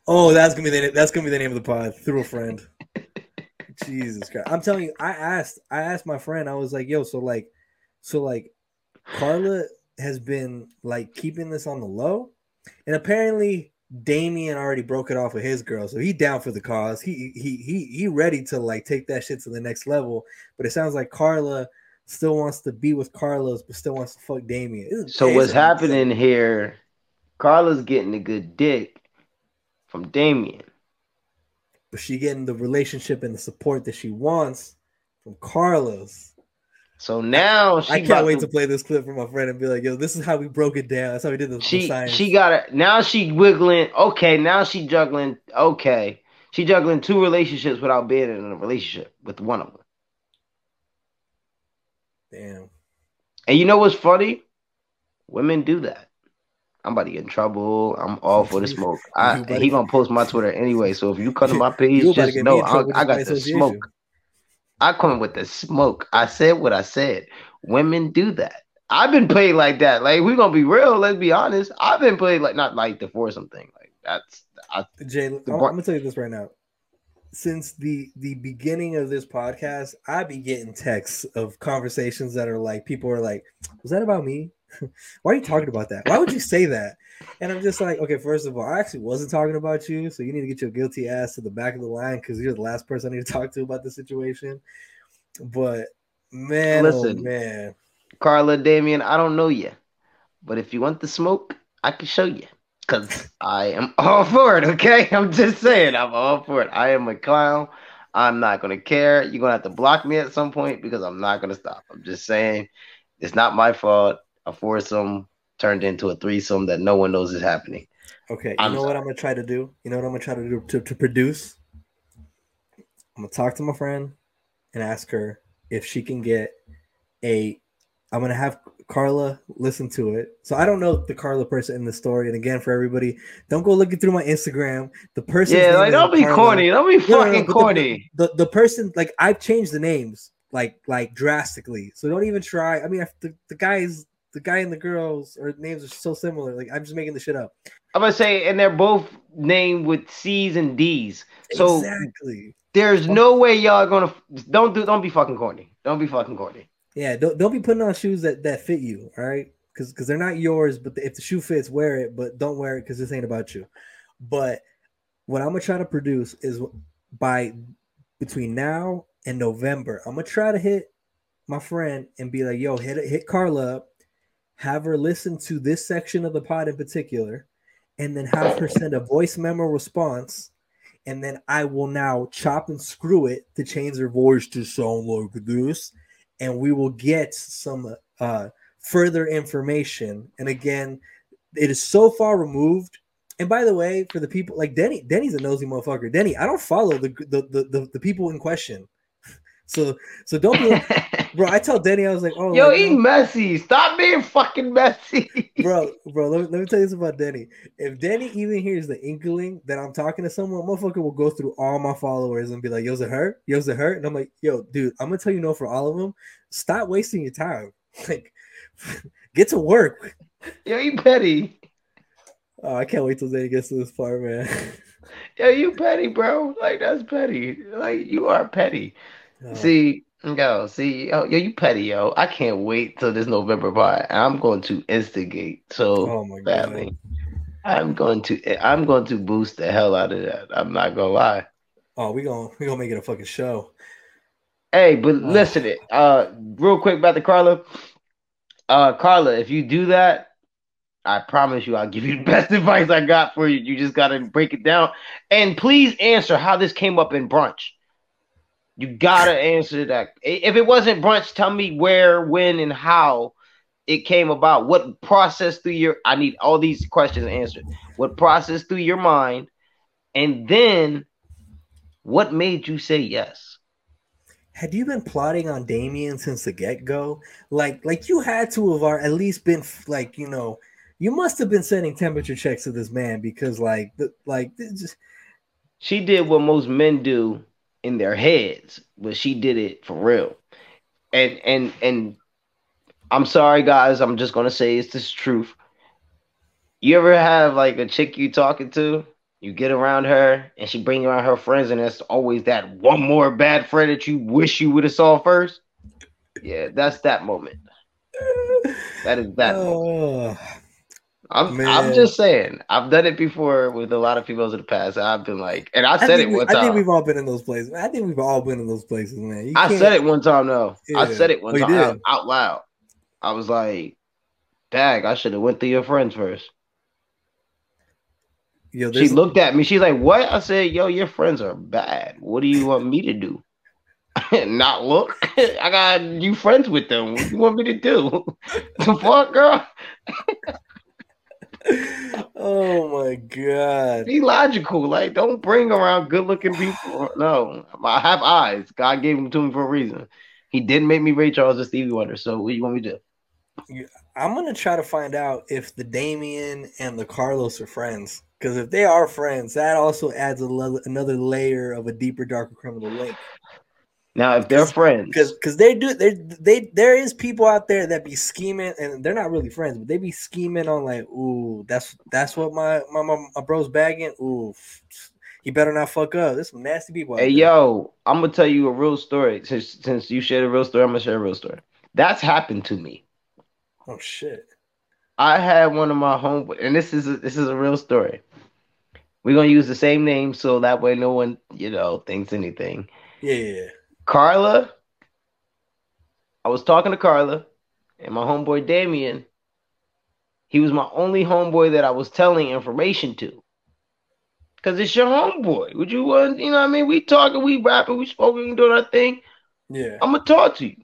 Oh, that's gonna be the that's gonna be the name of the pod. Through a friend. (laughs) Jesus Christ! I'm telling you, I asked I asked my friend. I was like, "Yo, so like, so like, Carla has been like keeping this on the low, and apparently Damien already broke it off with his girl, so he down for the cause. He he he he ready to like take that shit to the next level. But it sounds like Carla still wants to be with Carlos, but still wants to fuck Damien. So what's happening here? Carla's getting a good dick from Damien. but she getting the relationship and the support that she wants from Carlos. So now she I can't wait to- to play this clip for my friend and be like, "Yo, this is how we broke it down. That's how we did the, the She science." she got it. Now she wiggling. Okay, now she juggling. Okay, she juggling two relationships without being in a relationship with one of them. Damn. And you know what's funny? Women do that. I'm about to get in trouble. I'm (laughs) all for the smoke. I, he gonna post my Twitter anyway. So if you come to my (laughs) page, You about to just know I, I got the smoke. I come with the smoke. I said what I said. Women do that. I've been played like that. Like we're gonna be real. Let's be honest. I've been played like not like the foursome thing. Like that's I, Jay, I'm, I'm gonna tell you this right now. Since the the beginning of this podcast, I be getting texts of conversations that are like people are like, "Was that about me? (laughs) Why are you talking about that? Why would you say that?" And I'm just like, "Okay, first of all, I actually wasn't talking about you, so you need to get your guilty ass to the back of the line because you're the last person I need to talk to about the situation." But man, oh Listen. man, Carla Damien. I don't know you, but if you want the smoke, I can show you. Cause I am (laughs) all for it. Okay, (laughs) I'm just saying, I'm all for it. I am a clown. I'm not gonna care. You're gonna have to block me at some point because I'm not gonna stop. I'm just saying, it's not my fault. A foursome turned into a threesome that no one knows is happening. Okay, you I'm know what. I'm gonna try to do? You know what I'm gonna try to do to, to produce? I'm gonna talk to my friend and ask her if she can get a. I'm gonna have Carla listen to it. So I don't know the Carla person in the story. And again, for everybody, don't go looking through my Instagram. The person, Yeah, like don't be corny. Don't be fucking corny. The, the person, like I've changed the names, like like drastically. So don't even try. I mean, I, the the guys, the guy and the girls, or names are so similar. Like I'm just making the shit up. I'm gonna say, and they're both named with C's and D's. So exactly. there's no way y'all gonna don't do don't be fucking corny. Don't be fucking corny. Yeah, don't don't be putting on shoes that that fit you, all right? Because because they're not yours, but if the shoe fits, wear it. But don't wear it because this ain't about you. But what I'm gonna try to produce is by between now and November, I'm gonna try to hit my friend and be like, "Yo, hit hit Carla up, have her listen to this section of the pod in particular, and then have her send a voice memo response." And then I will now chop and screw it to change her voice to sound like this and we will get some uh, further information. And again, it is so far removed. And by the way, for the people like Denny, Denny's a nosy motherfucker. Denny, I don't follow the the the, the, the people in question. So so don't be like, (laughs) bro. I tell Danny, I was like, oh, Yo, like, he messy. Stop being fucking messy. (laughs) bro, bro. Let me, let me tell you something about Danny. If Danny even hears the inkling that I'm talking to someone, motherfucker will go through all my followers and be like, "Yo's it her? Yo's it her?" And I'm like, "Yo, dude, I'm gonna tell you no for all of them. Stop wasting your time. (laughs) Like, get to work." Yo, you petty. Oh, I can't wait till Danny gets to this part, man. Yo, you petty, bro. Like that's petty. Like you are petty. Oh, See, yo, see, yo, yo, you petty, yo. I can't wait till this November part. I'm going to instigate so oh my god. badly. I'm going to I'm going to boost the hell out of that. I'm not gonna lie. Oh, we gonna we gonna make it a fucking show. Hey, but Oh. listen it. Uh real quick about the Carla. Uh Carla, if you do that, I promise you I'll give you the (laughs) best advice I got for you. You just gotta break it down. And please answer how this came up in brunch. You gotta answer that. If it wasn't brunch, tell me where, when, and how it came about. What process through your I need all these questions answered. What process through your mind, and then what made you say yes? Had you been plotting on Damien since the get go? Like, like you had to have at least been like, you know, you must have been sending temperature checks to this man because, like, the, like, just She did what most men do in their heads, but she did it for real. And and and I'm sorry, guys. I'm just gonna say it's this truth. You ever have like a chick you talking to? You get around her, and she bring around her friends, and it's always that one more bad friend that you wish you would have saw first. Yeah, that's that moment. That is that. (sighs) moment. oh, I'm man. just saying. I've done it before with a lot of people in the past. I've been like, and I I said think it we- one I think we've all been in those places. I think we've all been in those places, man. You I can't- said it one time though. I said it one Oh, time out, out loud. I was like, "Dag, I should have went through your friends first. Yo, She looked at me. She's like, "What?" I said, "Yo, your friends are bad. What do you want me to do?" (laughs) Not look. (laughs) I got you friends with them. What do you want me to do? (laughs) the fuck, girl? Oh my god. Be logical. Like, don't bring around good looking (sighs) people. No, I have eyes. God gave them to me for a reason. He didn't make me Ray Charles or Stevie Wonder. So what do you want me to do? I'm gonna try to find out if the Damien and the Carlos are friends. Because if they are friends, that also adds a le- another layer of a deeper, darker criminal link. Now, if they're friends, because because they do they they there is people out there that be scheming and they're not really friends, but they be scheming on like, ooh, that's that's what my my my, my bro's bagging. Ooh, he better not fuck up. There's some nasty people. Hey, there. yo, I'm gonna tell you a real story. Since since you shared a real story, I'm gonna share a real story. That's happened to me. Oh shit. I had one of my home, and this is a, this is a real story. We're gonna use the same name so that way no one, you know, thinks anything. Yeah, yeah, yeah. Carla, I was talking to Carla and my homeboy Damien. He was my only homeboy that I was telling information to. Cause it's your homeboy. Would you want, you know what I mean? We talking, we rapping, we smoking, doing our thing. Yeah. I'm gonna talk to you.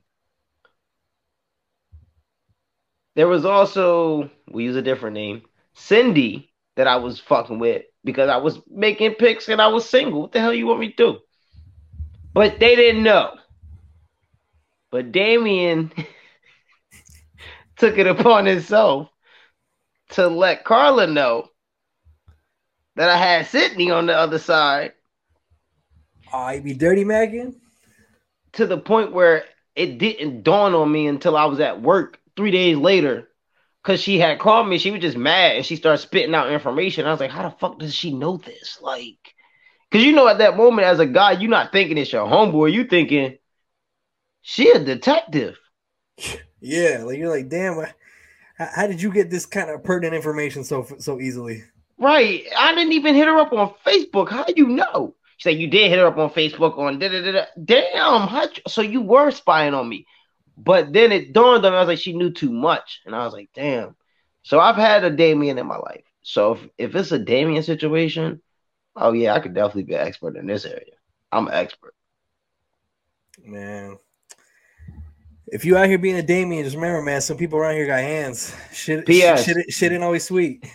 There was also, we use a different name, Cindy, that I was fucking with because I was making pics and I was single. What the hell you want me to do? But they didn't know. But Damien (laughs) took it upon himself to let Carla know that I had Sydney on the other side oh, I be dirty Megan? to the point where it didn't dawn on me until I was at work three days later. Cause she had called me, she was just mad and she started spitting out information. I was like, how the fuck does she know this? Like, cause you know, at that moment, as a guy, you're not thinking it's your homeboy, you thinking she a detective. (laughs) Yeah, like you're like, damn. I- How, did you get this kind of pertinent information so so easily? Right. I didn't even hit her up on Facebook. How you know? She said you did hit her up on Facebook on da da da. da. Damn. How, so you were spying on me. But then it dawned on me. I was like, she knew too much, and I was like, damn. So I've had a Damien in my life. So if, if it's a Damien situation, oh yeah, I could definitely be an expert in this area. I'm an expert. Man. If you out here being a Damien, just remember, man, some people around here got hands. Shit, P.S. shit, shit, shit ain't always sweet.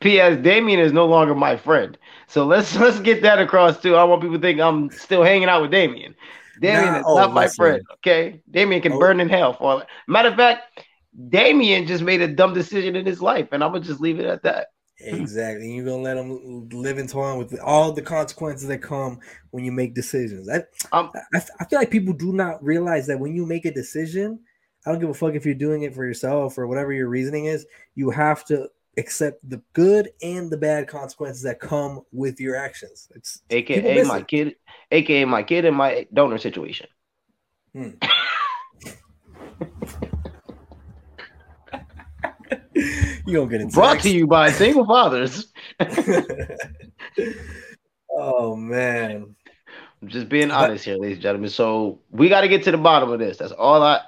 P.S. Damien is no longer my friend. So let's (laughs) let's get that across too. I want people to think I'm still hanging out with Damien. Damien Nah, is oh, not my listen. friend. Okay, Damien can Oh. burn in hell for it. Matter of fact, Damien just made a dumb decision in his life, and I'm gonna just leave it at that. (clears throat) Exactly. And you're gonna let them live in town with all the consequences that come when you make decisions. I, Um, I, I feel like people do not realize that when you make a decision, I don't give a fuck if you're doing it for yourself or whatever your reasoning is. You have to accept the good and the bad consequences that come with your actions. It's AKA my it. kid, AKA my kid and my donor situation. (laughs) You don't get it. Brought to you by single fathers. (laughs) oh man. I'm just being honest here, ladies and gentlemen. So we got to get to the bottom of this. That's all I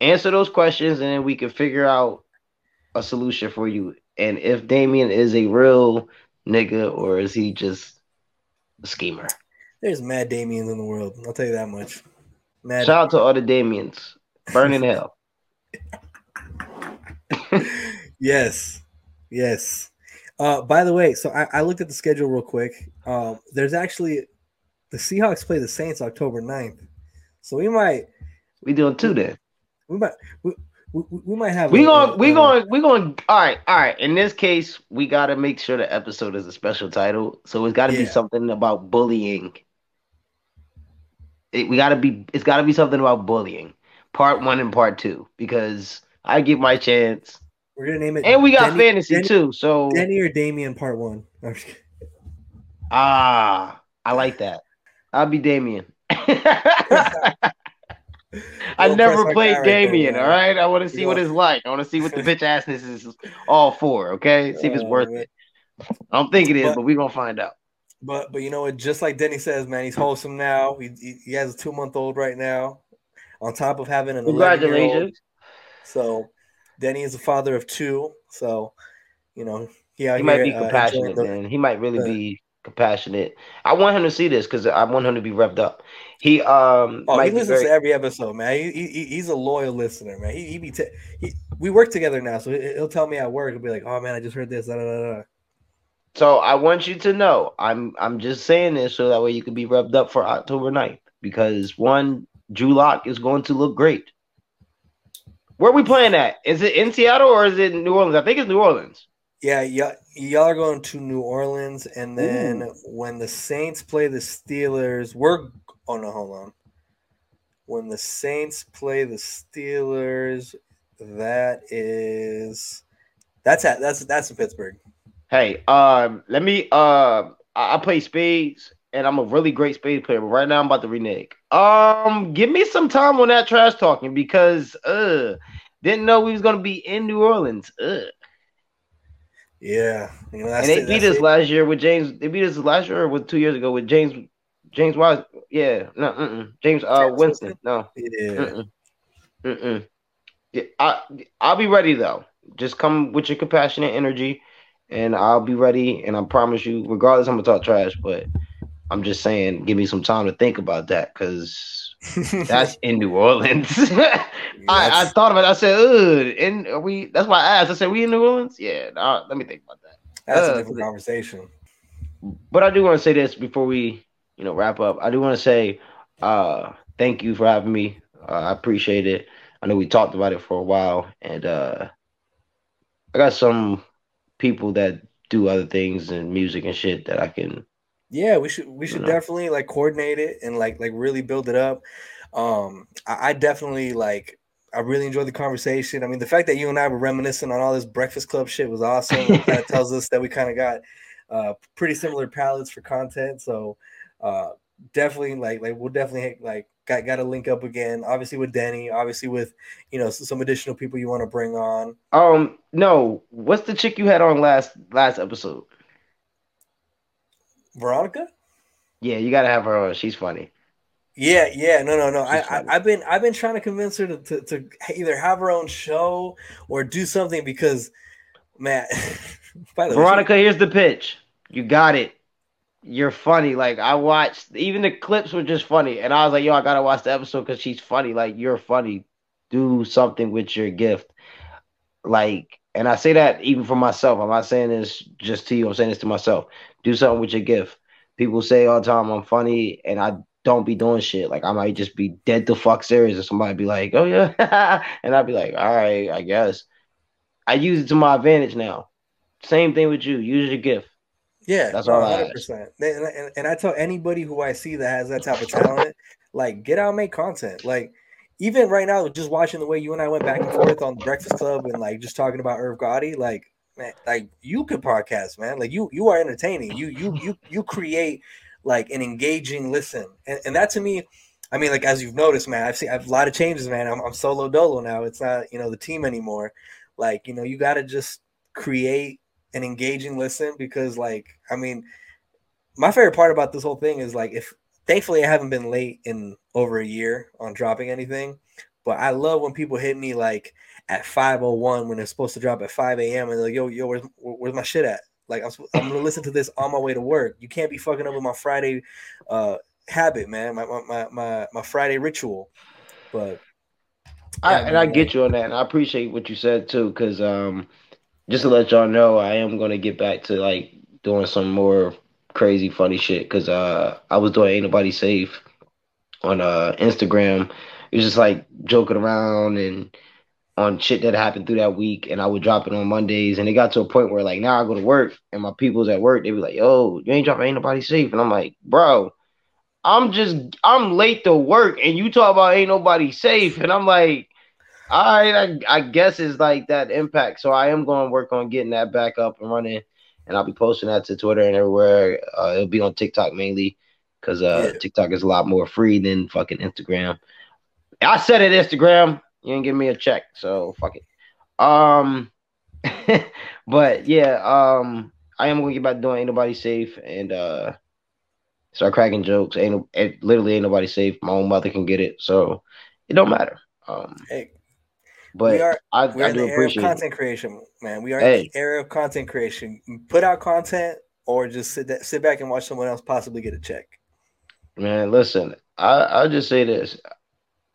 answer those questions, and then we can figure out a solution for you. And if Damien is a real nigga or is he just a schemer? There's mad Damiens in the world. I'll tell you that much. Mad Shout out to all the Damiens. Burn in hell. (laughs) Yes. Yes. Uh, by the way, so I, I looked at the schedule real quick. Um, there's actually the Seahawks play the Saints October 9th. So we might We doing two then. we might we, we, we might have We going we going we going all right, all right. In this case, we gotta make sure the episode is a special title. So it's gotta be something about bullying. It, we gotta be it's gotta be something about bullying. Part one and part two. Because I give my chance. We're gonna name it And we got Denny- fantasy Denny- too. So Denny or Damien part one. Ah I like that. I'll be Damien. (laughs) I never played guy right Damien, all right? I want to see You what it's like. I want to see what the (laughs) bitch assness is all for, okay? See if it's Oh, worth man. it. I don't think it is, But- but we're gonna find out. But but you know what? Just like Denny says, man, he's wholesome now. He, he, he has a two month old right now. On top of having an 11 year old. Congratulations. So Denny is a father of two. So you know he He might here, be uh, compassionate, the- man. He might really the- be compassionate. I want him to see this because I want him to be revved up. He um Oh, might he listens very- to every episode, man. He, he, he- he's a loyal listener, man. He, he be t- he, we work together now, so he- he'll tell me at work. He'll be like, "Oh man, I just heard this." Da, da, da. So I want you to know, I'm I'm just saying this so that way you can be revved up for October 9th because one, Drew Lock is going to look great. Where we playing at? Is it in Seattle or is it in New Orleans? I think it's New Orleans. Yeah, y'all, y'all are going to New Orleans, and then when the Saints play the Steelers, we're oh no, hold on. When the Saints play the Steelers, that is that's at that's that's in Pittsburgh. Hey, um, let me uh I, I play spades and I'm a really great spades player, but right now I'm about to renege. Um, give me some time on that trash talking because uh didn't know we was gonna be in New Orleans. Uh. Yeah, you know and they it, beat us it. last year with James. They beat us last year or with two years ago with James James Wise. Yeah, no, mm-mm. James uh Winston. No, Yeah, mm-mm. Mm-mm. Yeah, I I'll be ready though. Just come with your compassionate energy, and I'll be ready. And I promise you, regardless, I'm gonna talk trash. But I'm just saying, give me some time to think about that because (laughs) that's in New Orleans. (laughs) I, I thought about it. I said, Ugh, and are we? That's why I asked. I said, we in New Orleans? Yeah. Nah, let me think about that. that's uh, a different conversation. But I do want to say this before we, you know, wrap up. I do want to say, uh, thank you for having me. Uh, I appreciate it. I know we talked about it for a while, and uh, I got some people that do other things and music and shit that I can. Yeah, we should we should know. definitely like coordinate it and like like really build it up. Um, I, I definitely like I really enjoyed the conversation. I mean, the fact that you and I were reminiscing on all this Breakfast Club shit was awesome. It kind of (laughs) tells us that we kind of got uh pretty similar palettes for content. So uh definitely like like we'll definitely like got got to link up again. Obviously with Denny, obviously with you know some additional people you want to bring on. Um, no, what's the chick you had on last last episode? Veronica? Yeah, you gotta have her on. She's funny. Yeah, yeah, no, no, no. I, She's I funny. I've been I've been trying to convince her to, to to either have her own show or do something because, man. (laughs) by the way, Veronica, here's the pitch. You got it. You're funny. Like I watched, even the clips were just funny, and I was like, "Yo, I gotta watch the episode because she's funny. Like you're funny. Do something with your gift." Like, and I say that even for myself. I'm not saying this just to you. I'm saying this to myself. Do something with your gift. People say all the time I'm funny, and I don't be doing shit. Like I might just be dead to fuck serious, and somebody be like, "Oh yeah," (laughs) and I'd be like, "All right, I guess." I use it to my advantage now. Same thing with you. Use your gift. yeah, That's all 100%. And, and, and I tell anybody who I see that has that type of talent, like get out and make content. Like even right now, just watching the way you and I went back and forth on Breakfast Club and like just talking about Irv Gotti, like man, like you could podcast, man. Like you you are entertaining. You you you you create like an engaging listen, and, and that to me. I mean, like as you've noticed, man, I've seen I've a lot of changes, man. I'm, I'm solo dolo now. It's not you know the team anymore. Like you know, you got to just create an engaging listen because, like, I mean, my favorite part about this whole thing is like if thankfully I haven't been late in over a year on dropping anything, but I love when people hit me like at 5:01 when they're supposed to drop at 5 a.m. and they're like, yo, yo, where's where's my shit at? Like I'm, I'm gonna listen to this on my way to work. You can't be fucking up with my Friday uh habit, man. My my my my, my Friday ritual. But I, and I get you on that, and I appreciate what you said too. Because um, just to let y'all know, I am gonna get back to like doing some more crazy, funny shit. Because uh, I was doing ain't nobody safe on uh Instagram. It was just like joking around and on shit that happened through that week, and I would drop it on Mondays. And it got to a point where like now I go to work, and my people's at work. They be like, "Yo, you ain't dropping ain't nobody safe," and I'm like, "Bro." I'm just I'm late to work and you talk about ain't nobody safe and I'm like all right, I, I guess it's like that impact. So I am going to work on getting that back up and running, and I'll be posting that to Twitter and everywhere. Uh, it'll be on TikTok mainly because uh, Yeah. TikTok is a lot more free than fucking Instagram. I said it, Instagram. You didn't give me a check, so fuck it. Um, (laughs) but yeah, um, I am gonna get back to doing ain't nobody safe and uh, start cracking jokes. Ain't it literally ain't nobody safe. My own mother can get it, so it don't matter. Um, hey, but we are I, we're I do the era of appreciate it. content creation, man. We are Hey. in the era of content creation. Put out content, or just sit that, sit back and watch someone else possibly get a check? Man, listen, I I'll just say this.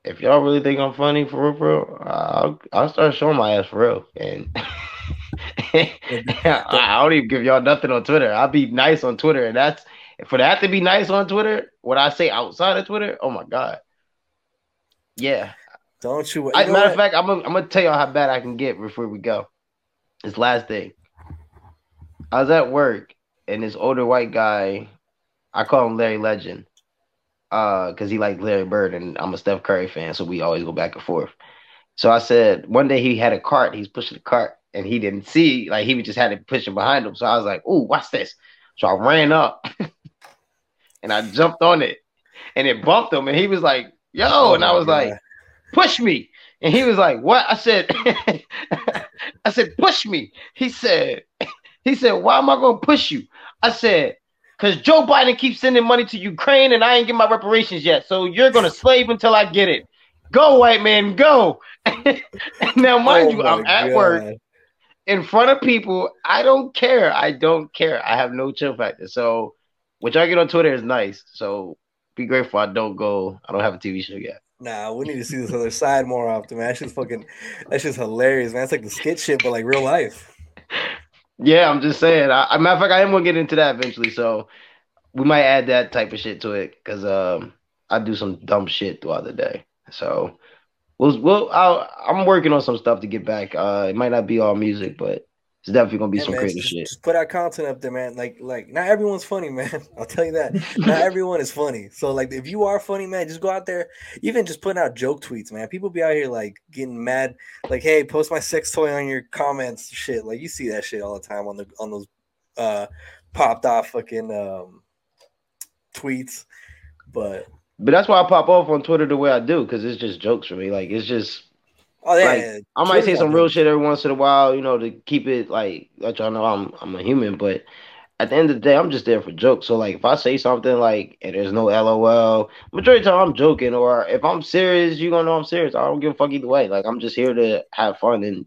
If y'all really think I'm funny for real, real, I'll I'll start showing my ass for real. And (laughs) I, I don't even give y'all nothing on Twitter. I'll be nice on Twitter, and that's for that to be nice on Twitter. What I say outside of Twitter, oh my god, yeah. Don't you? you I, matter of fact, I'm gonna, I'm gonna tell y'all how bad I can get before we go. This last thing. I was at work and this older white guy, I call him Larry Legend, uh, because he liked Larry Bird and I'm a Steph Curry fan, so we always go back and forth. So I said one day he had a cart, he's pushing the cart, and he didn't see, like he was just had it pushing behind him. So I was like, "Ooh, what's this?" So I ran up (laughs) and I jumped on it, and it bumped him, and he was like, "Yo," Oh and I was like, God. Push me. And he was like, What? I said, (laughs) I said, push me. He said, (laughs) he said, Why am I gonna push you? I said, because Joe Biden keeps sending money to Ukraine and I ain't get my reparations yet. So you're gonna slave until I get it. Go, white man, go. (laughs) now, mind Oh you, I'm at work in front of people. I don't care. I don't care. I have no chill factor. So what y'all get on Twitter is nice. So be grateful I don't go. I don't have a TV show yet. Nah, we need to see this other side more often, man. That's just fucking. That's just hilarious, man. It's like the skit shit, but like real life. Yeah, I'm just saying. I, I matter of fact, I am gonna get into that eventually. So we might add that type of shit to it because um, I do some dumb shit throughout the day. So we'll we'll I'll, I'm working on some stuff to get back. Uh, it might not be all music, but it's definitely gonna be Yeah, some man, creative just, shit. just put out content up there, man. Like, like not everyone's funny, (laughs) man. I'll tell you that. not (laughs) everyone is funny. So, like, if you are funny, man, just go out there. Even just putting out joke tweets, man. People be out here like getting mad, like, "Hey, post my sex toy on your comments." Shit, like you see that shit all the time on the on those uh popped off fucking um tweets. But But that's why I pop off on Twitter the way I do because it's just jokes for me. Like it's just oh yeah, Like, yeah, I might say some real shit every once in a while, you know, to keep it like let y'all know I'm I'm a human. But at the end of the day, I'm just there for jokes. So like if I say something like and there's no LOL, majority of the time I'm joking, or if I'm serious, you gonna know I'm serious. I don't give a fuck either way. Like I'm just here to have fun and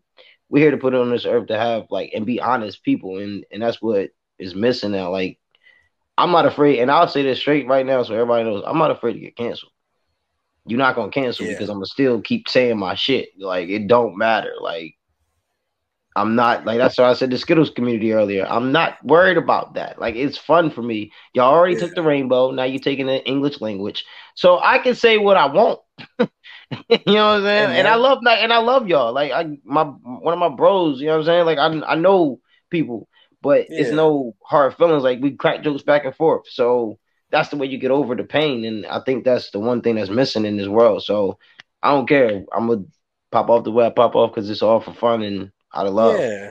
we're here to put it on this earth to have like and be honest people and and that's what is missing now. Like I'm not afraid, and I'll say this straight right now so everybody knows I'm not afraid to get canceled. You're not gonna cancel me Yeah. because I'm gonna still keep saying my shit. Like it don't matter. Like I'm not like that's why I said the Skittles community earlier. I'm not worried about that. Like it's fun for me. Y'all already took the rainbow. Now you're taking the English language, so I can say what I want. (laughs) you know what I'm saying? Hey, and I love like and I love y'all. Like I my one of my bros. You know what I'm saying? Like I I know people, but it's no hard feelings. Like we crack jokes back and forth. So that's the way you get over the pain. And I think that's the one thing that's missing in this world. So I don't care. I'm gonna pop off the way I pop off because it's all for fun and out of love. Yeah.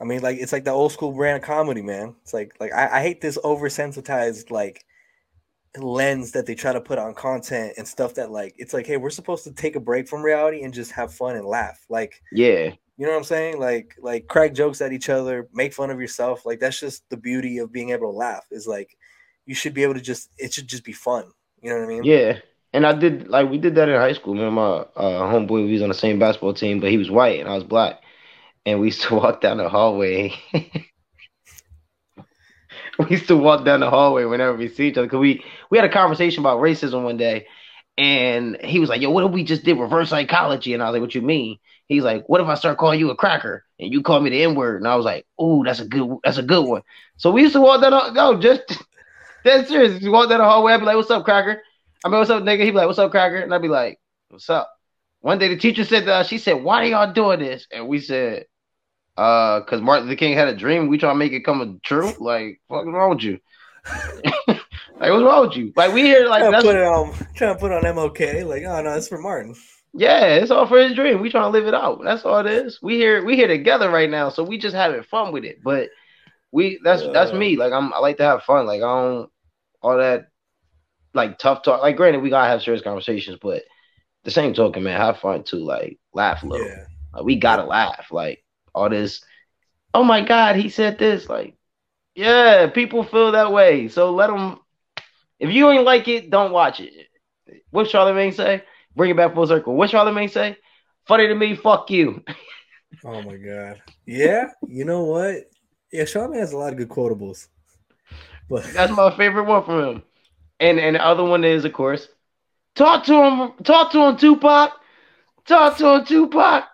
I mean, like it's like the old school brand of comedy, man. It's like like I, I hate this oversensitized like lens that they try to put on content and stuff that like it's like, hey, we're supposed to take a break from reality and just have fun and laugh. Like, Yeah. you know what I'm saying? Like like crack jokes at each other, make fun of yourself. Like that's just the beauty of being able to laugh. Is like you should be able to just it should just be fun. You know what I mean? Yeah. And I did like we did that in high school. Man, my uh, homeboy we was on the same basketball team, but he was white and I was black. And we used to (laughs) walk down the hallway. (laughs) we used to walk down the hallway whenever we see each other. Cause we we had a conversation about racism one day, and he was like, "Yo, what if we just did reverse psychology?" And I was like, "What you mean?" He's like, "What if I start calling you a cracker and you call me the N word?" And I was like, "Ooh, that's a good that's a good one." So we used to walk down. The, no, just that's serious. You walk down the hallway. I'd be like, "What's up, cracker?" I mean, "What's up, nigga?" He'd be like, "What's up, cracker?" And I'd be like, "What's up?" One day the teacher said, uh, "She said, why are y'all doing this?" And we said, "Uh, because Martin Luther King had a dream. We try to make it come true. Like, what's wrong with you? (laughs) like, what's wrong with you? Like, we here like trying, to put it on, trying to put on MLK. Like, oh no, it's for Martin. yeah, it's all for his dream. We trying to live it out. That's all it is. We here, we here together right now, so we just having fun with it. But we that's that's me. Like I'm, I like to have fun. Like I don't all that like tough talk. Like granted, we gotta have serious conversations, but the same token, man, have fun too. Like laugh a little. Yeah. Like, we gotta laugh. Like all this. Oh my God, he said this. Like, yeah, people feel that way. So let them. If you ain't like it, don't watch it. What Charlemagne say? Bring it back full circle. What Charlemagne say? Funny to me, fuck you. Oh my god. Yeah, you know what? Yeah, Charlemagne has a lot of good quotables. But (laughs) That's my favorite one from him. And and the other one is, of course, talk to him, talk to him, Tupac. Talk to him, Tupac.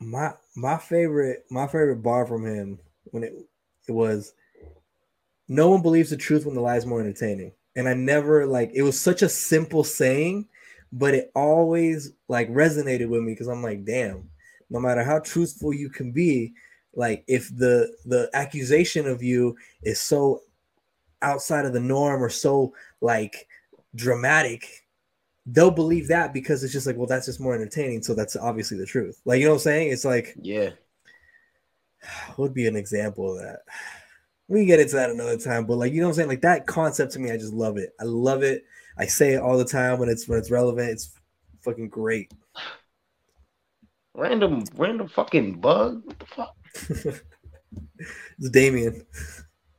my my favorite my favorite bar from him when it it was no one believes the truth when the lie is more entertaining and i never like it was such a simple saying but it always like resonated with me because i'm like damn no matter how truthful you can be like if the the accusation of you is so outside of the norm or so like dramatic they'll believe that because it's just like well that's just more entertaining so that's obviously the truth. Like you know what i'm saying? It's like Yeah. what (sighs) would be an example of that. We get into that another time but like you know what i'm saying? Like that concept to me i just love it. I love it. I say it all the time when it's when it's relevant. It's fucking great. Random, random fucking bug. What the fuck? (laughs) it's damien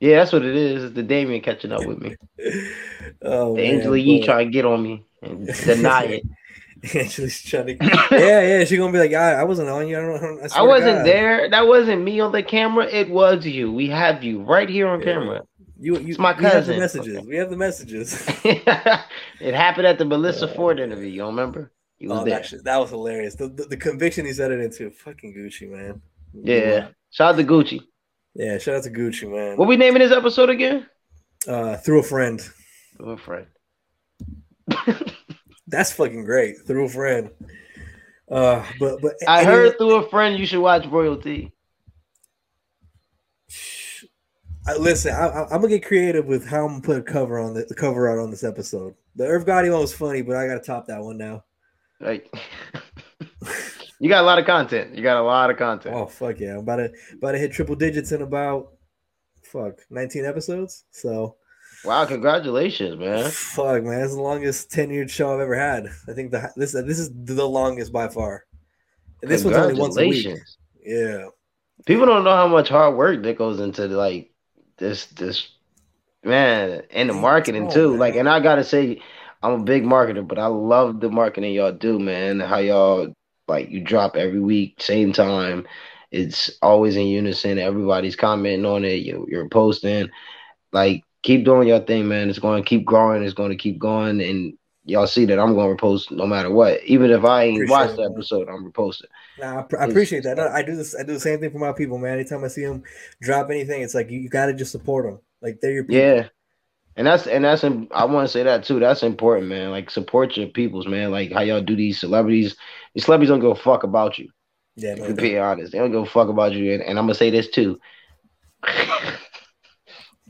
Yeah, that's what it is. It's the Damien catching up with me. (laughs) oh The man, Angela Yee but- trying to get on me and deny it. (laughs) Angela's trying to (laughs) yeah yeah she's gonna be like I, I wasn't on you i don't know I, I wasn't there. That wasn't me on the camera. It was you. We have you right here on Yeah. camera. you, you It's my we have the cousin. messages we have the messages it happened at the Melyssa Ford interview. You don't remember? You was oh, there. that, shit, that was hilarious the, the, the conviction he said it into fucking Gucci Mane Yeah. Shout out to Gucci. Yeah shout out to Gucci Mane What we naming this episode again? uh through a friend Through a friend. (laughs) That's fucking great. Through a friend. Uh, but but I anyway, heard through a friend you should watch Royalty. I, listen, I, I'm gonna get creative with how I'm gonna put a cover on the, the cover art on this episode. The Irv Gotti one was funny, but I gotta top that one now. Like, (laughs) you got a lot of content. You got a lot of content. Oh fuck yeah! I'm about to about to hit triple digits in about fuck 19 episodes. So Wow, congratulations, man. fuck man, it's the longest tenured show I've ever had. I think the this this is the longest by far. And this one's only once a week. Yeah. People don't know how much hard work that goes into like this this man and the marketing Oh, too. man. Like, and I gotta say, I'm a big marketer, but I love the marketing y'all do, man. How y'all like you drop every week, same time. It's always in unison. Everybody's commenting on it. You, you're posting. Like, keep doing your thing, man. It's going to keep growing. It's going to keep going, and y'all see that I'm going to repost no matter what. Even if I ain't watched the episode, I'm reposting. Nah, I, I appreciate that. No, I do this. I do the same thing for my people, man. Anytime I see them drop anything, it's like you, you got to just support them. Like they're your people. Yeah. And that's and that's I want to say that too. That's important, man. Like support your peoples, man. Like how y'all do these celebrities. These celebrities don't give a fuck about you. Yeah, To be honest, they don't give a fuck about you. And, and I'm gonna say this too. (laughs)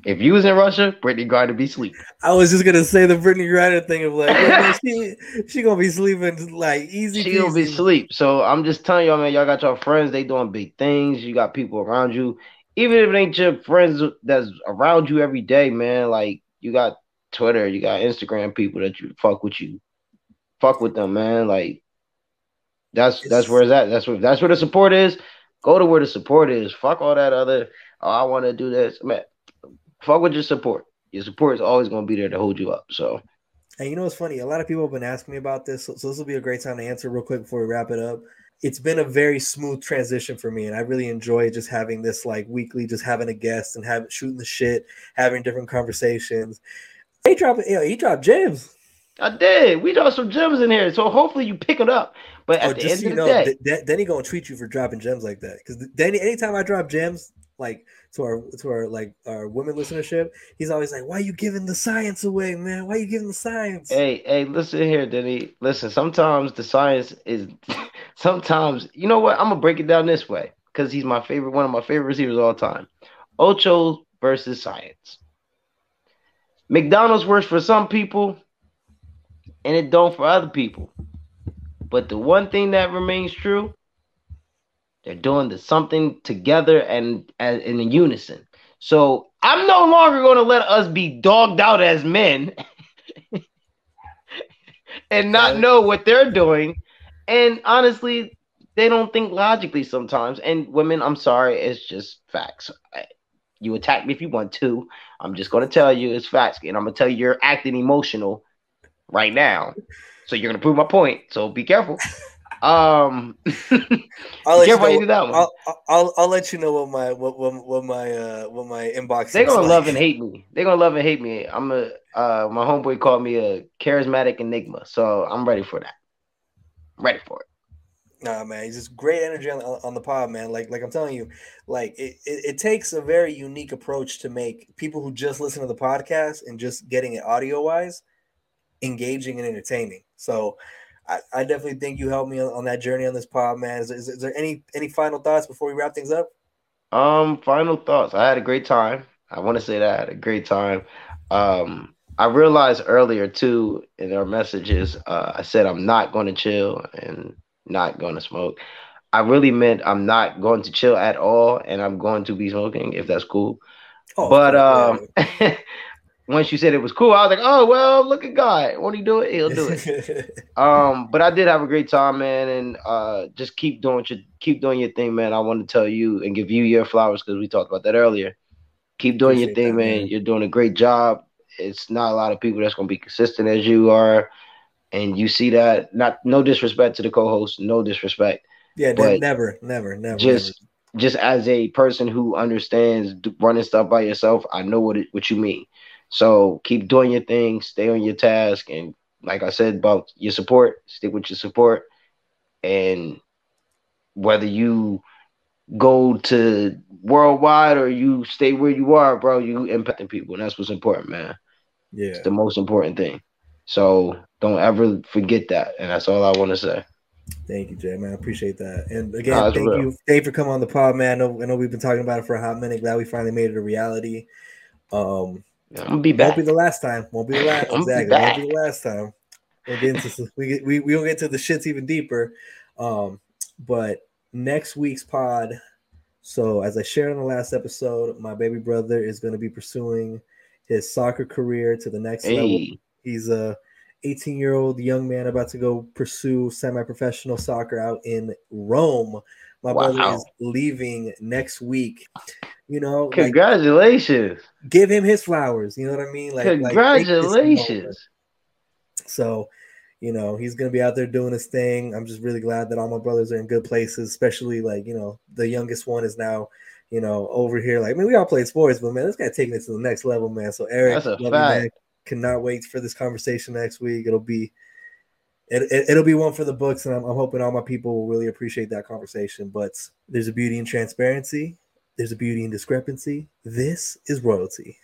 if you was in Russia, Brittney Griner be sleep. I was just gonna say the Brittney Griner thing of like, man, she she gonna be sleeping like easy. She gonna be sleep. So I'm just telling y'all, man. Y'all got your friends. They doing big things. You got people around you. Even if it ain't your friends that's around you every day, man. Like you got Twitter, you got Instagram people that you fuck with you. Fuck with them, man. Like that's that's where it's at. That's where that's where the support is. Go to where the support is. Fuck all that other. Oh, I want to do this, man. Fuck with your support. Your support is always gonna be there to hold you up. So And you know what's funny? A lot of people have been asking me about this, so, so this will be a great time to answer real quick before we wrap it up. It's been a very smooth transition for me, and I really enjoy just having this like weekly, just having a guest and having shooting the shit, having different conversations. He dropped, you know, he dropped gems. I did. We dropped some gems in here. So hopefully you pick it up. But at Oh, the just end so of you the know, day, D- Denny gonna tweet you for dropping gems like that. Because Denny, anytime I drop gems, like to our to our like our women listenership, he's always like, "Why you giving the science away, man? Why you giving the science?" Hey, hey, listen here, Denny. Listen, sometimes the science is (laughs) sometimes you know what? I'm gonna break it down this way because he's my favorite, one of my favorite receivers of all time. Ocho versus science. McDonald's works for some people and it don't for other people. But the one thing that remains true, they're doing the something together and, and in unison. So I'm no longer going to let us be dogged out as men (laughs) and not know what they're doing. And honestly, they don't think logically sometimes. And women, I'm sorry, it's just facts. I- You attack me if you want to. I'm just going to tell you it's facts. And I'm going to tell you you're acting emotional right now. So you're going to prove my point. So be careful. Um, (laughs) I'll let you you know- do that one. I'll, I'll, I'll I'll let you know what my what what, what my uh what my inbox. They're gonna like. love and hate me. They're gonna love and hate me. I'm a uh my homeboy called me a charismatic enigma, so I'm ready for that. I'm ready for it. Nah, man, he's just great energy on, on the pod, man. Like, like I'm telling you, like it, it, it takes a very unique approach to make people who just listen to the podcast and just getting it audio wise engaging and entertaining. So, I, I definitely think you helped me on, on that journey on this pod, man. Is, is, is there any any final thoughts before we wrap things up? Um, final thoughts. I had a great time. I want to say that I had a great time. Um, I realized earlier too in our messages, uh, I said I'm not going to chill and not going to smoke. I really meant I'm not going to chill at all, and I'm going to be smoking if that's cool. Oh, but um, (laughs) once you said it was cool, I was like, oh well, look at God. Won't he do it? He'll do it. (laughs) Um, but I did have a great time, man, and uh, just keep doing your keep doing your thing, man. I want to tell you and give you your flowers because we talked about that earlier. Keep doing your thing, that, man. man. You're doing a great job. It's not a lot of people that's gonna be consistent as you are, and you see that. Not no disrespect to the co-host, no disrespect. yeah, but never, never, never, just just as a person who understands running stuff by yourself, I know what it, what you mean. So keep doing your thing, stay on your task, and like I said about your support, stick with your support, and whether you go to worldwide or you stay where you are, bro, you impacting people, and that's what's important, man. Yeah. It's the most important thing. So don't ever forget that, and that's all I want to say. Thank you, Jay, man. I appreciate that. And again, Nah, thank real. you, Dave, for coming on the pod, man. I know, I know we've been talking about it for a hot minute. Glad we finally made it a reality. Um, I'm gonna be won't be the last time. Won't be the last. (laughs) I'm be exactly. Won't be the last time. We'll get into some, we get, we we'll get to the shits even deeper. Um, but next week's pod. So as I shared on the last episode, my baby brother is going to be pursuing his soccer career to the next level. He's a 18 year old young man about to go pursue semi professional soccer out in Rome. My brother is leaving next week. You know, like, congratulations. give him his flowers. You know what I mean? Like, like, take this moment. Congratulations. So, you know, he's gonna be out there doing his thing. I'm just really glad that all my brothers are in good places, especially like, you know, the youngest one is now, you know, over here. Like, I mean, we all play sports, but man, this guy taking it to the next level, man. So Eric, That's a you, fact. man. cannot wait for this conversation next week. It'll be it, it, will be one for the books, and I'm, I'm hoping all my people will really appreciate that conversation. But there's a beauty in transparency, there's a beauty in discrepancy. This is royalty.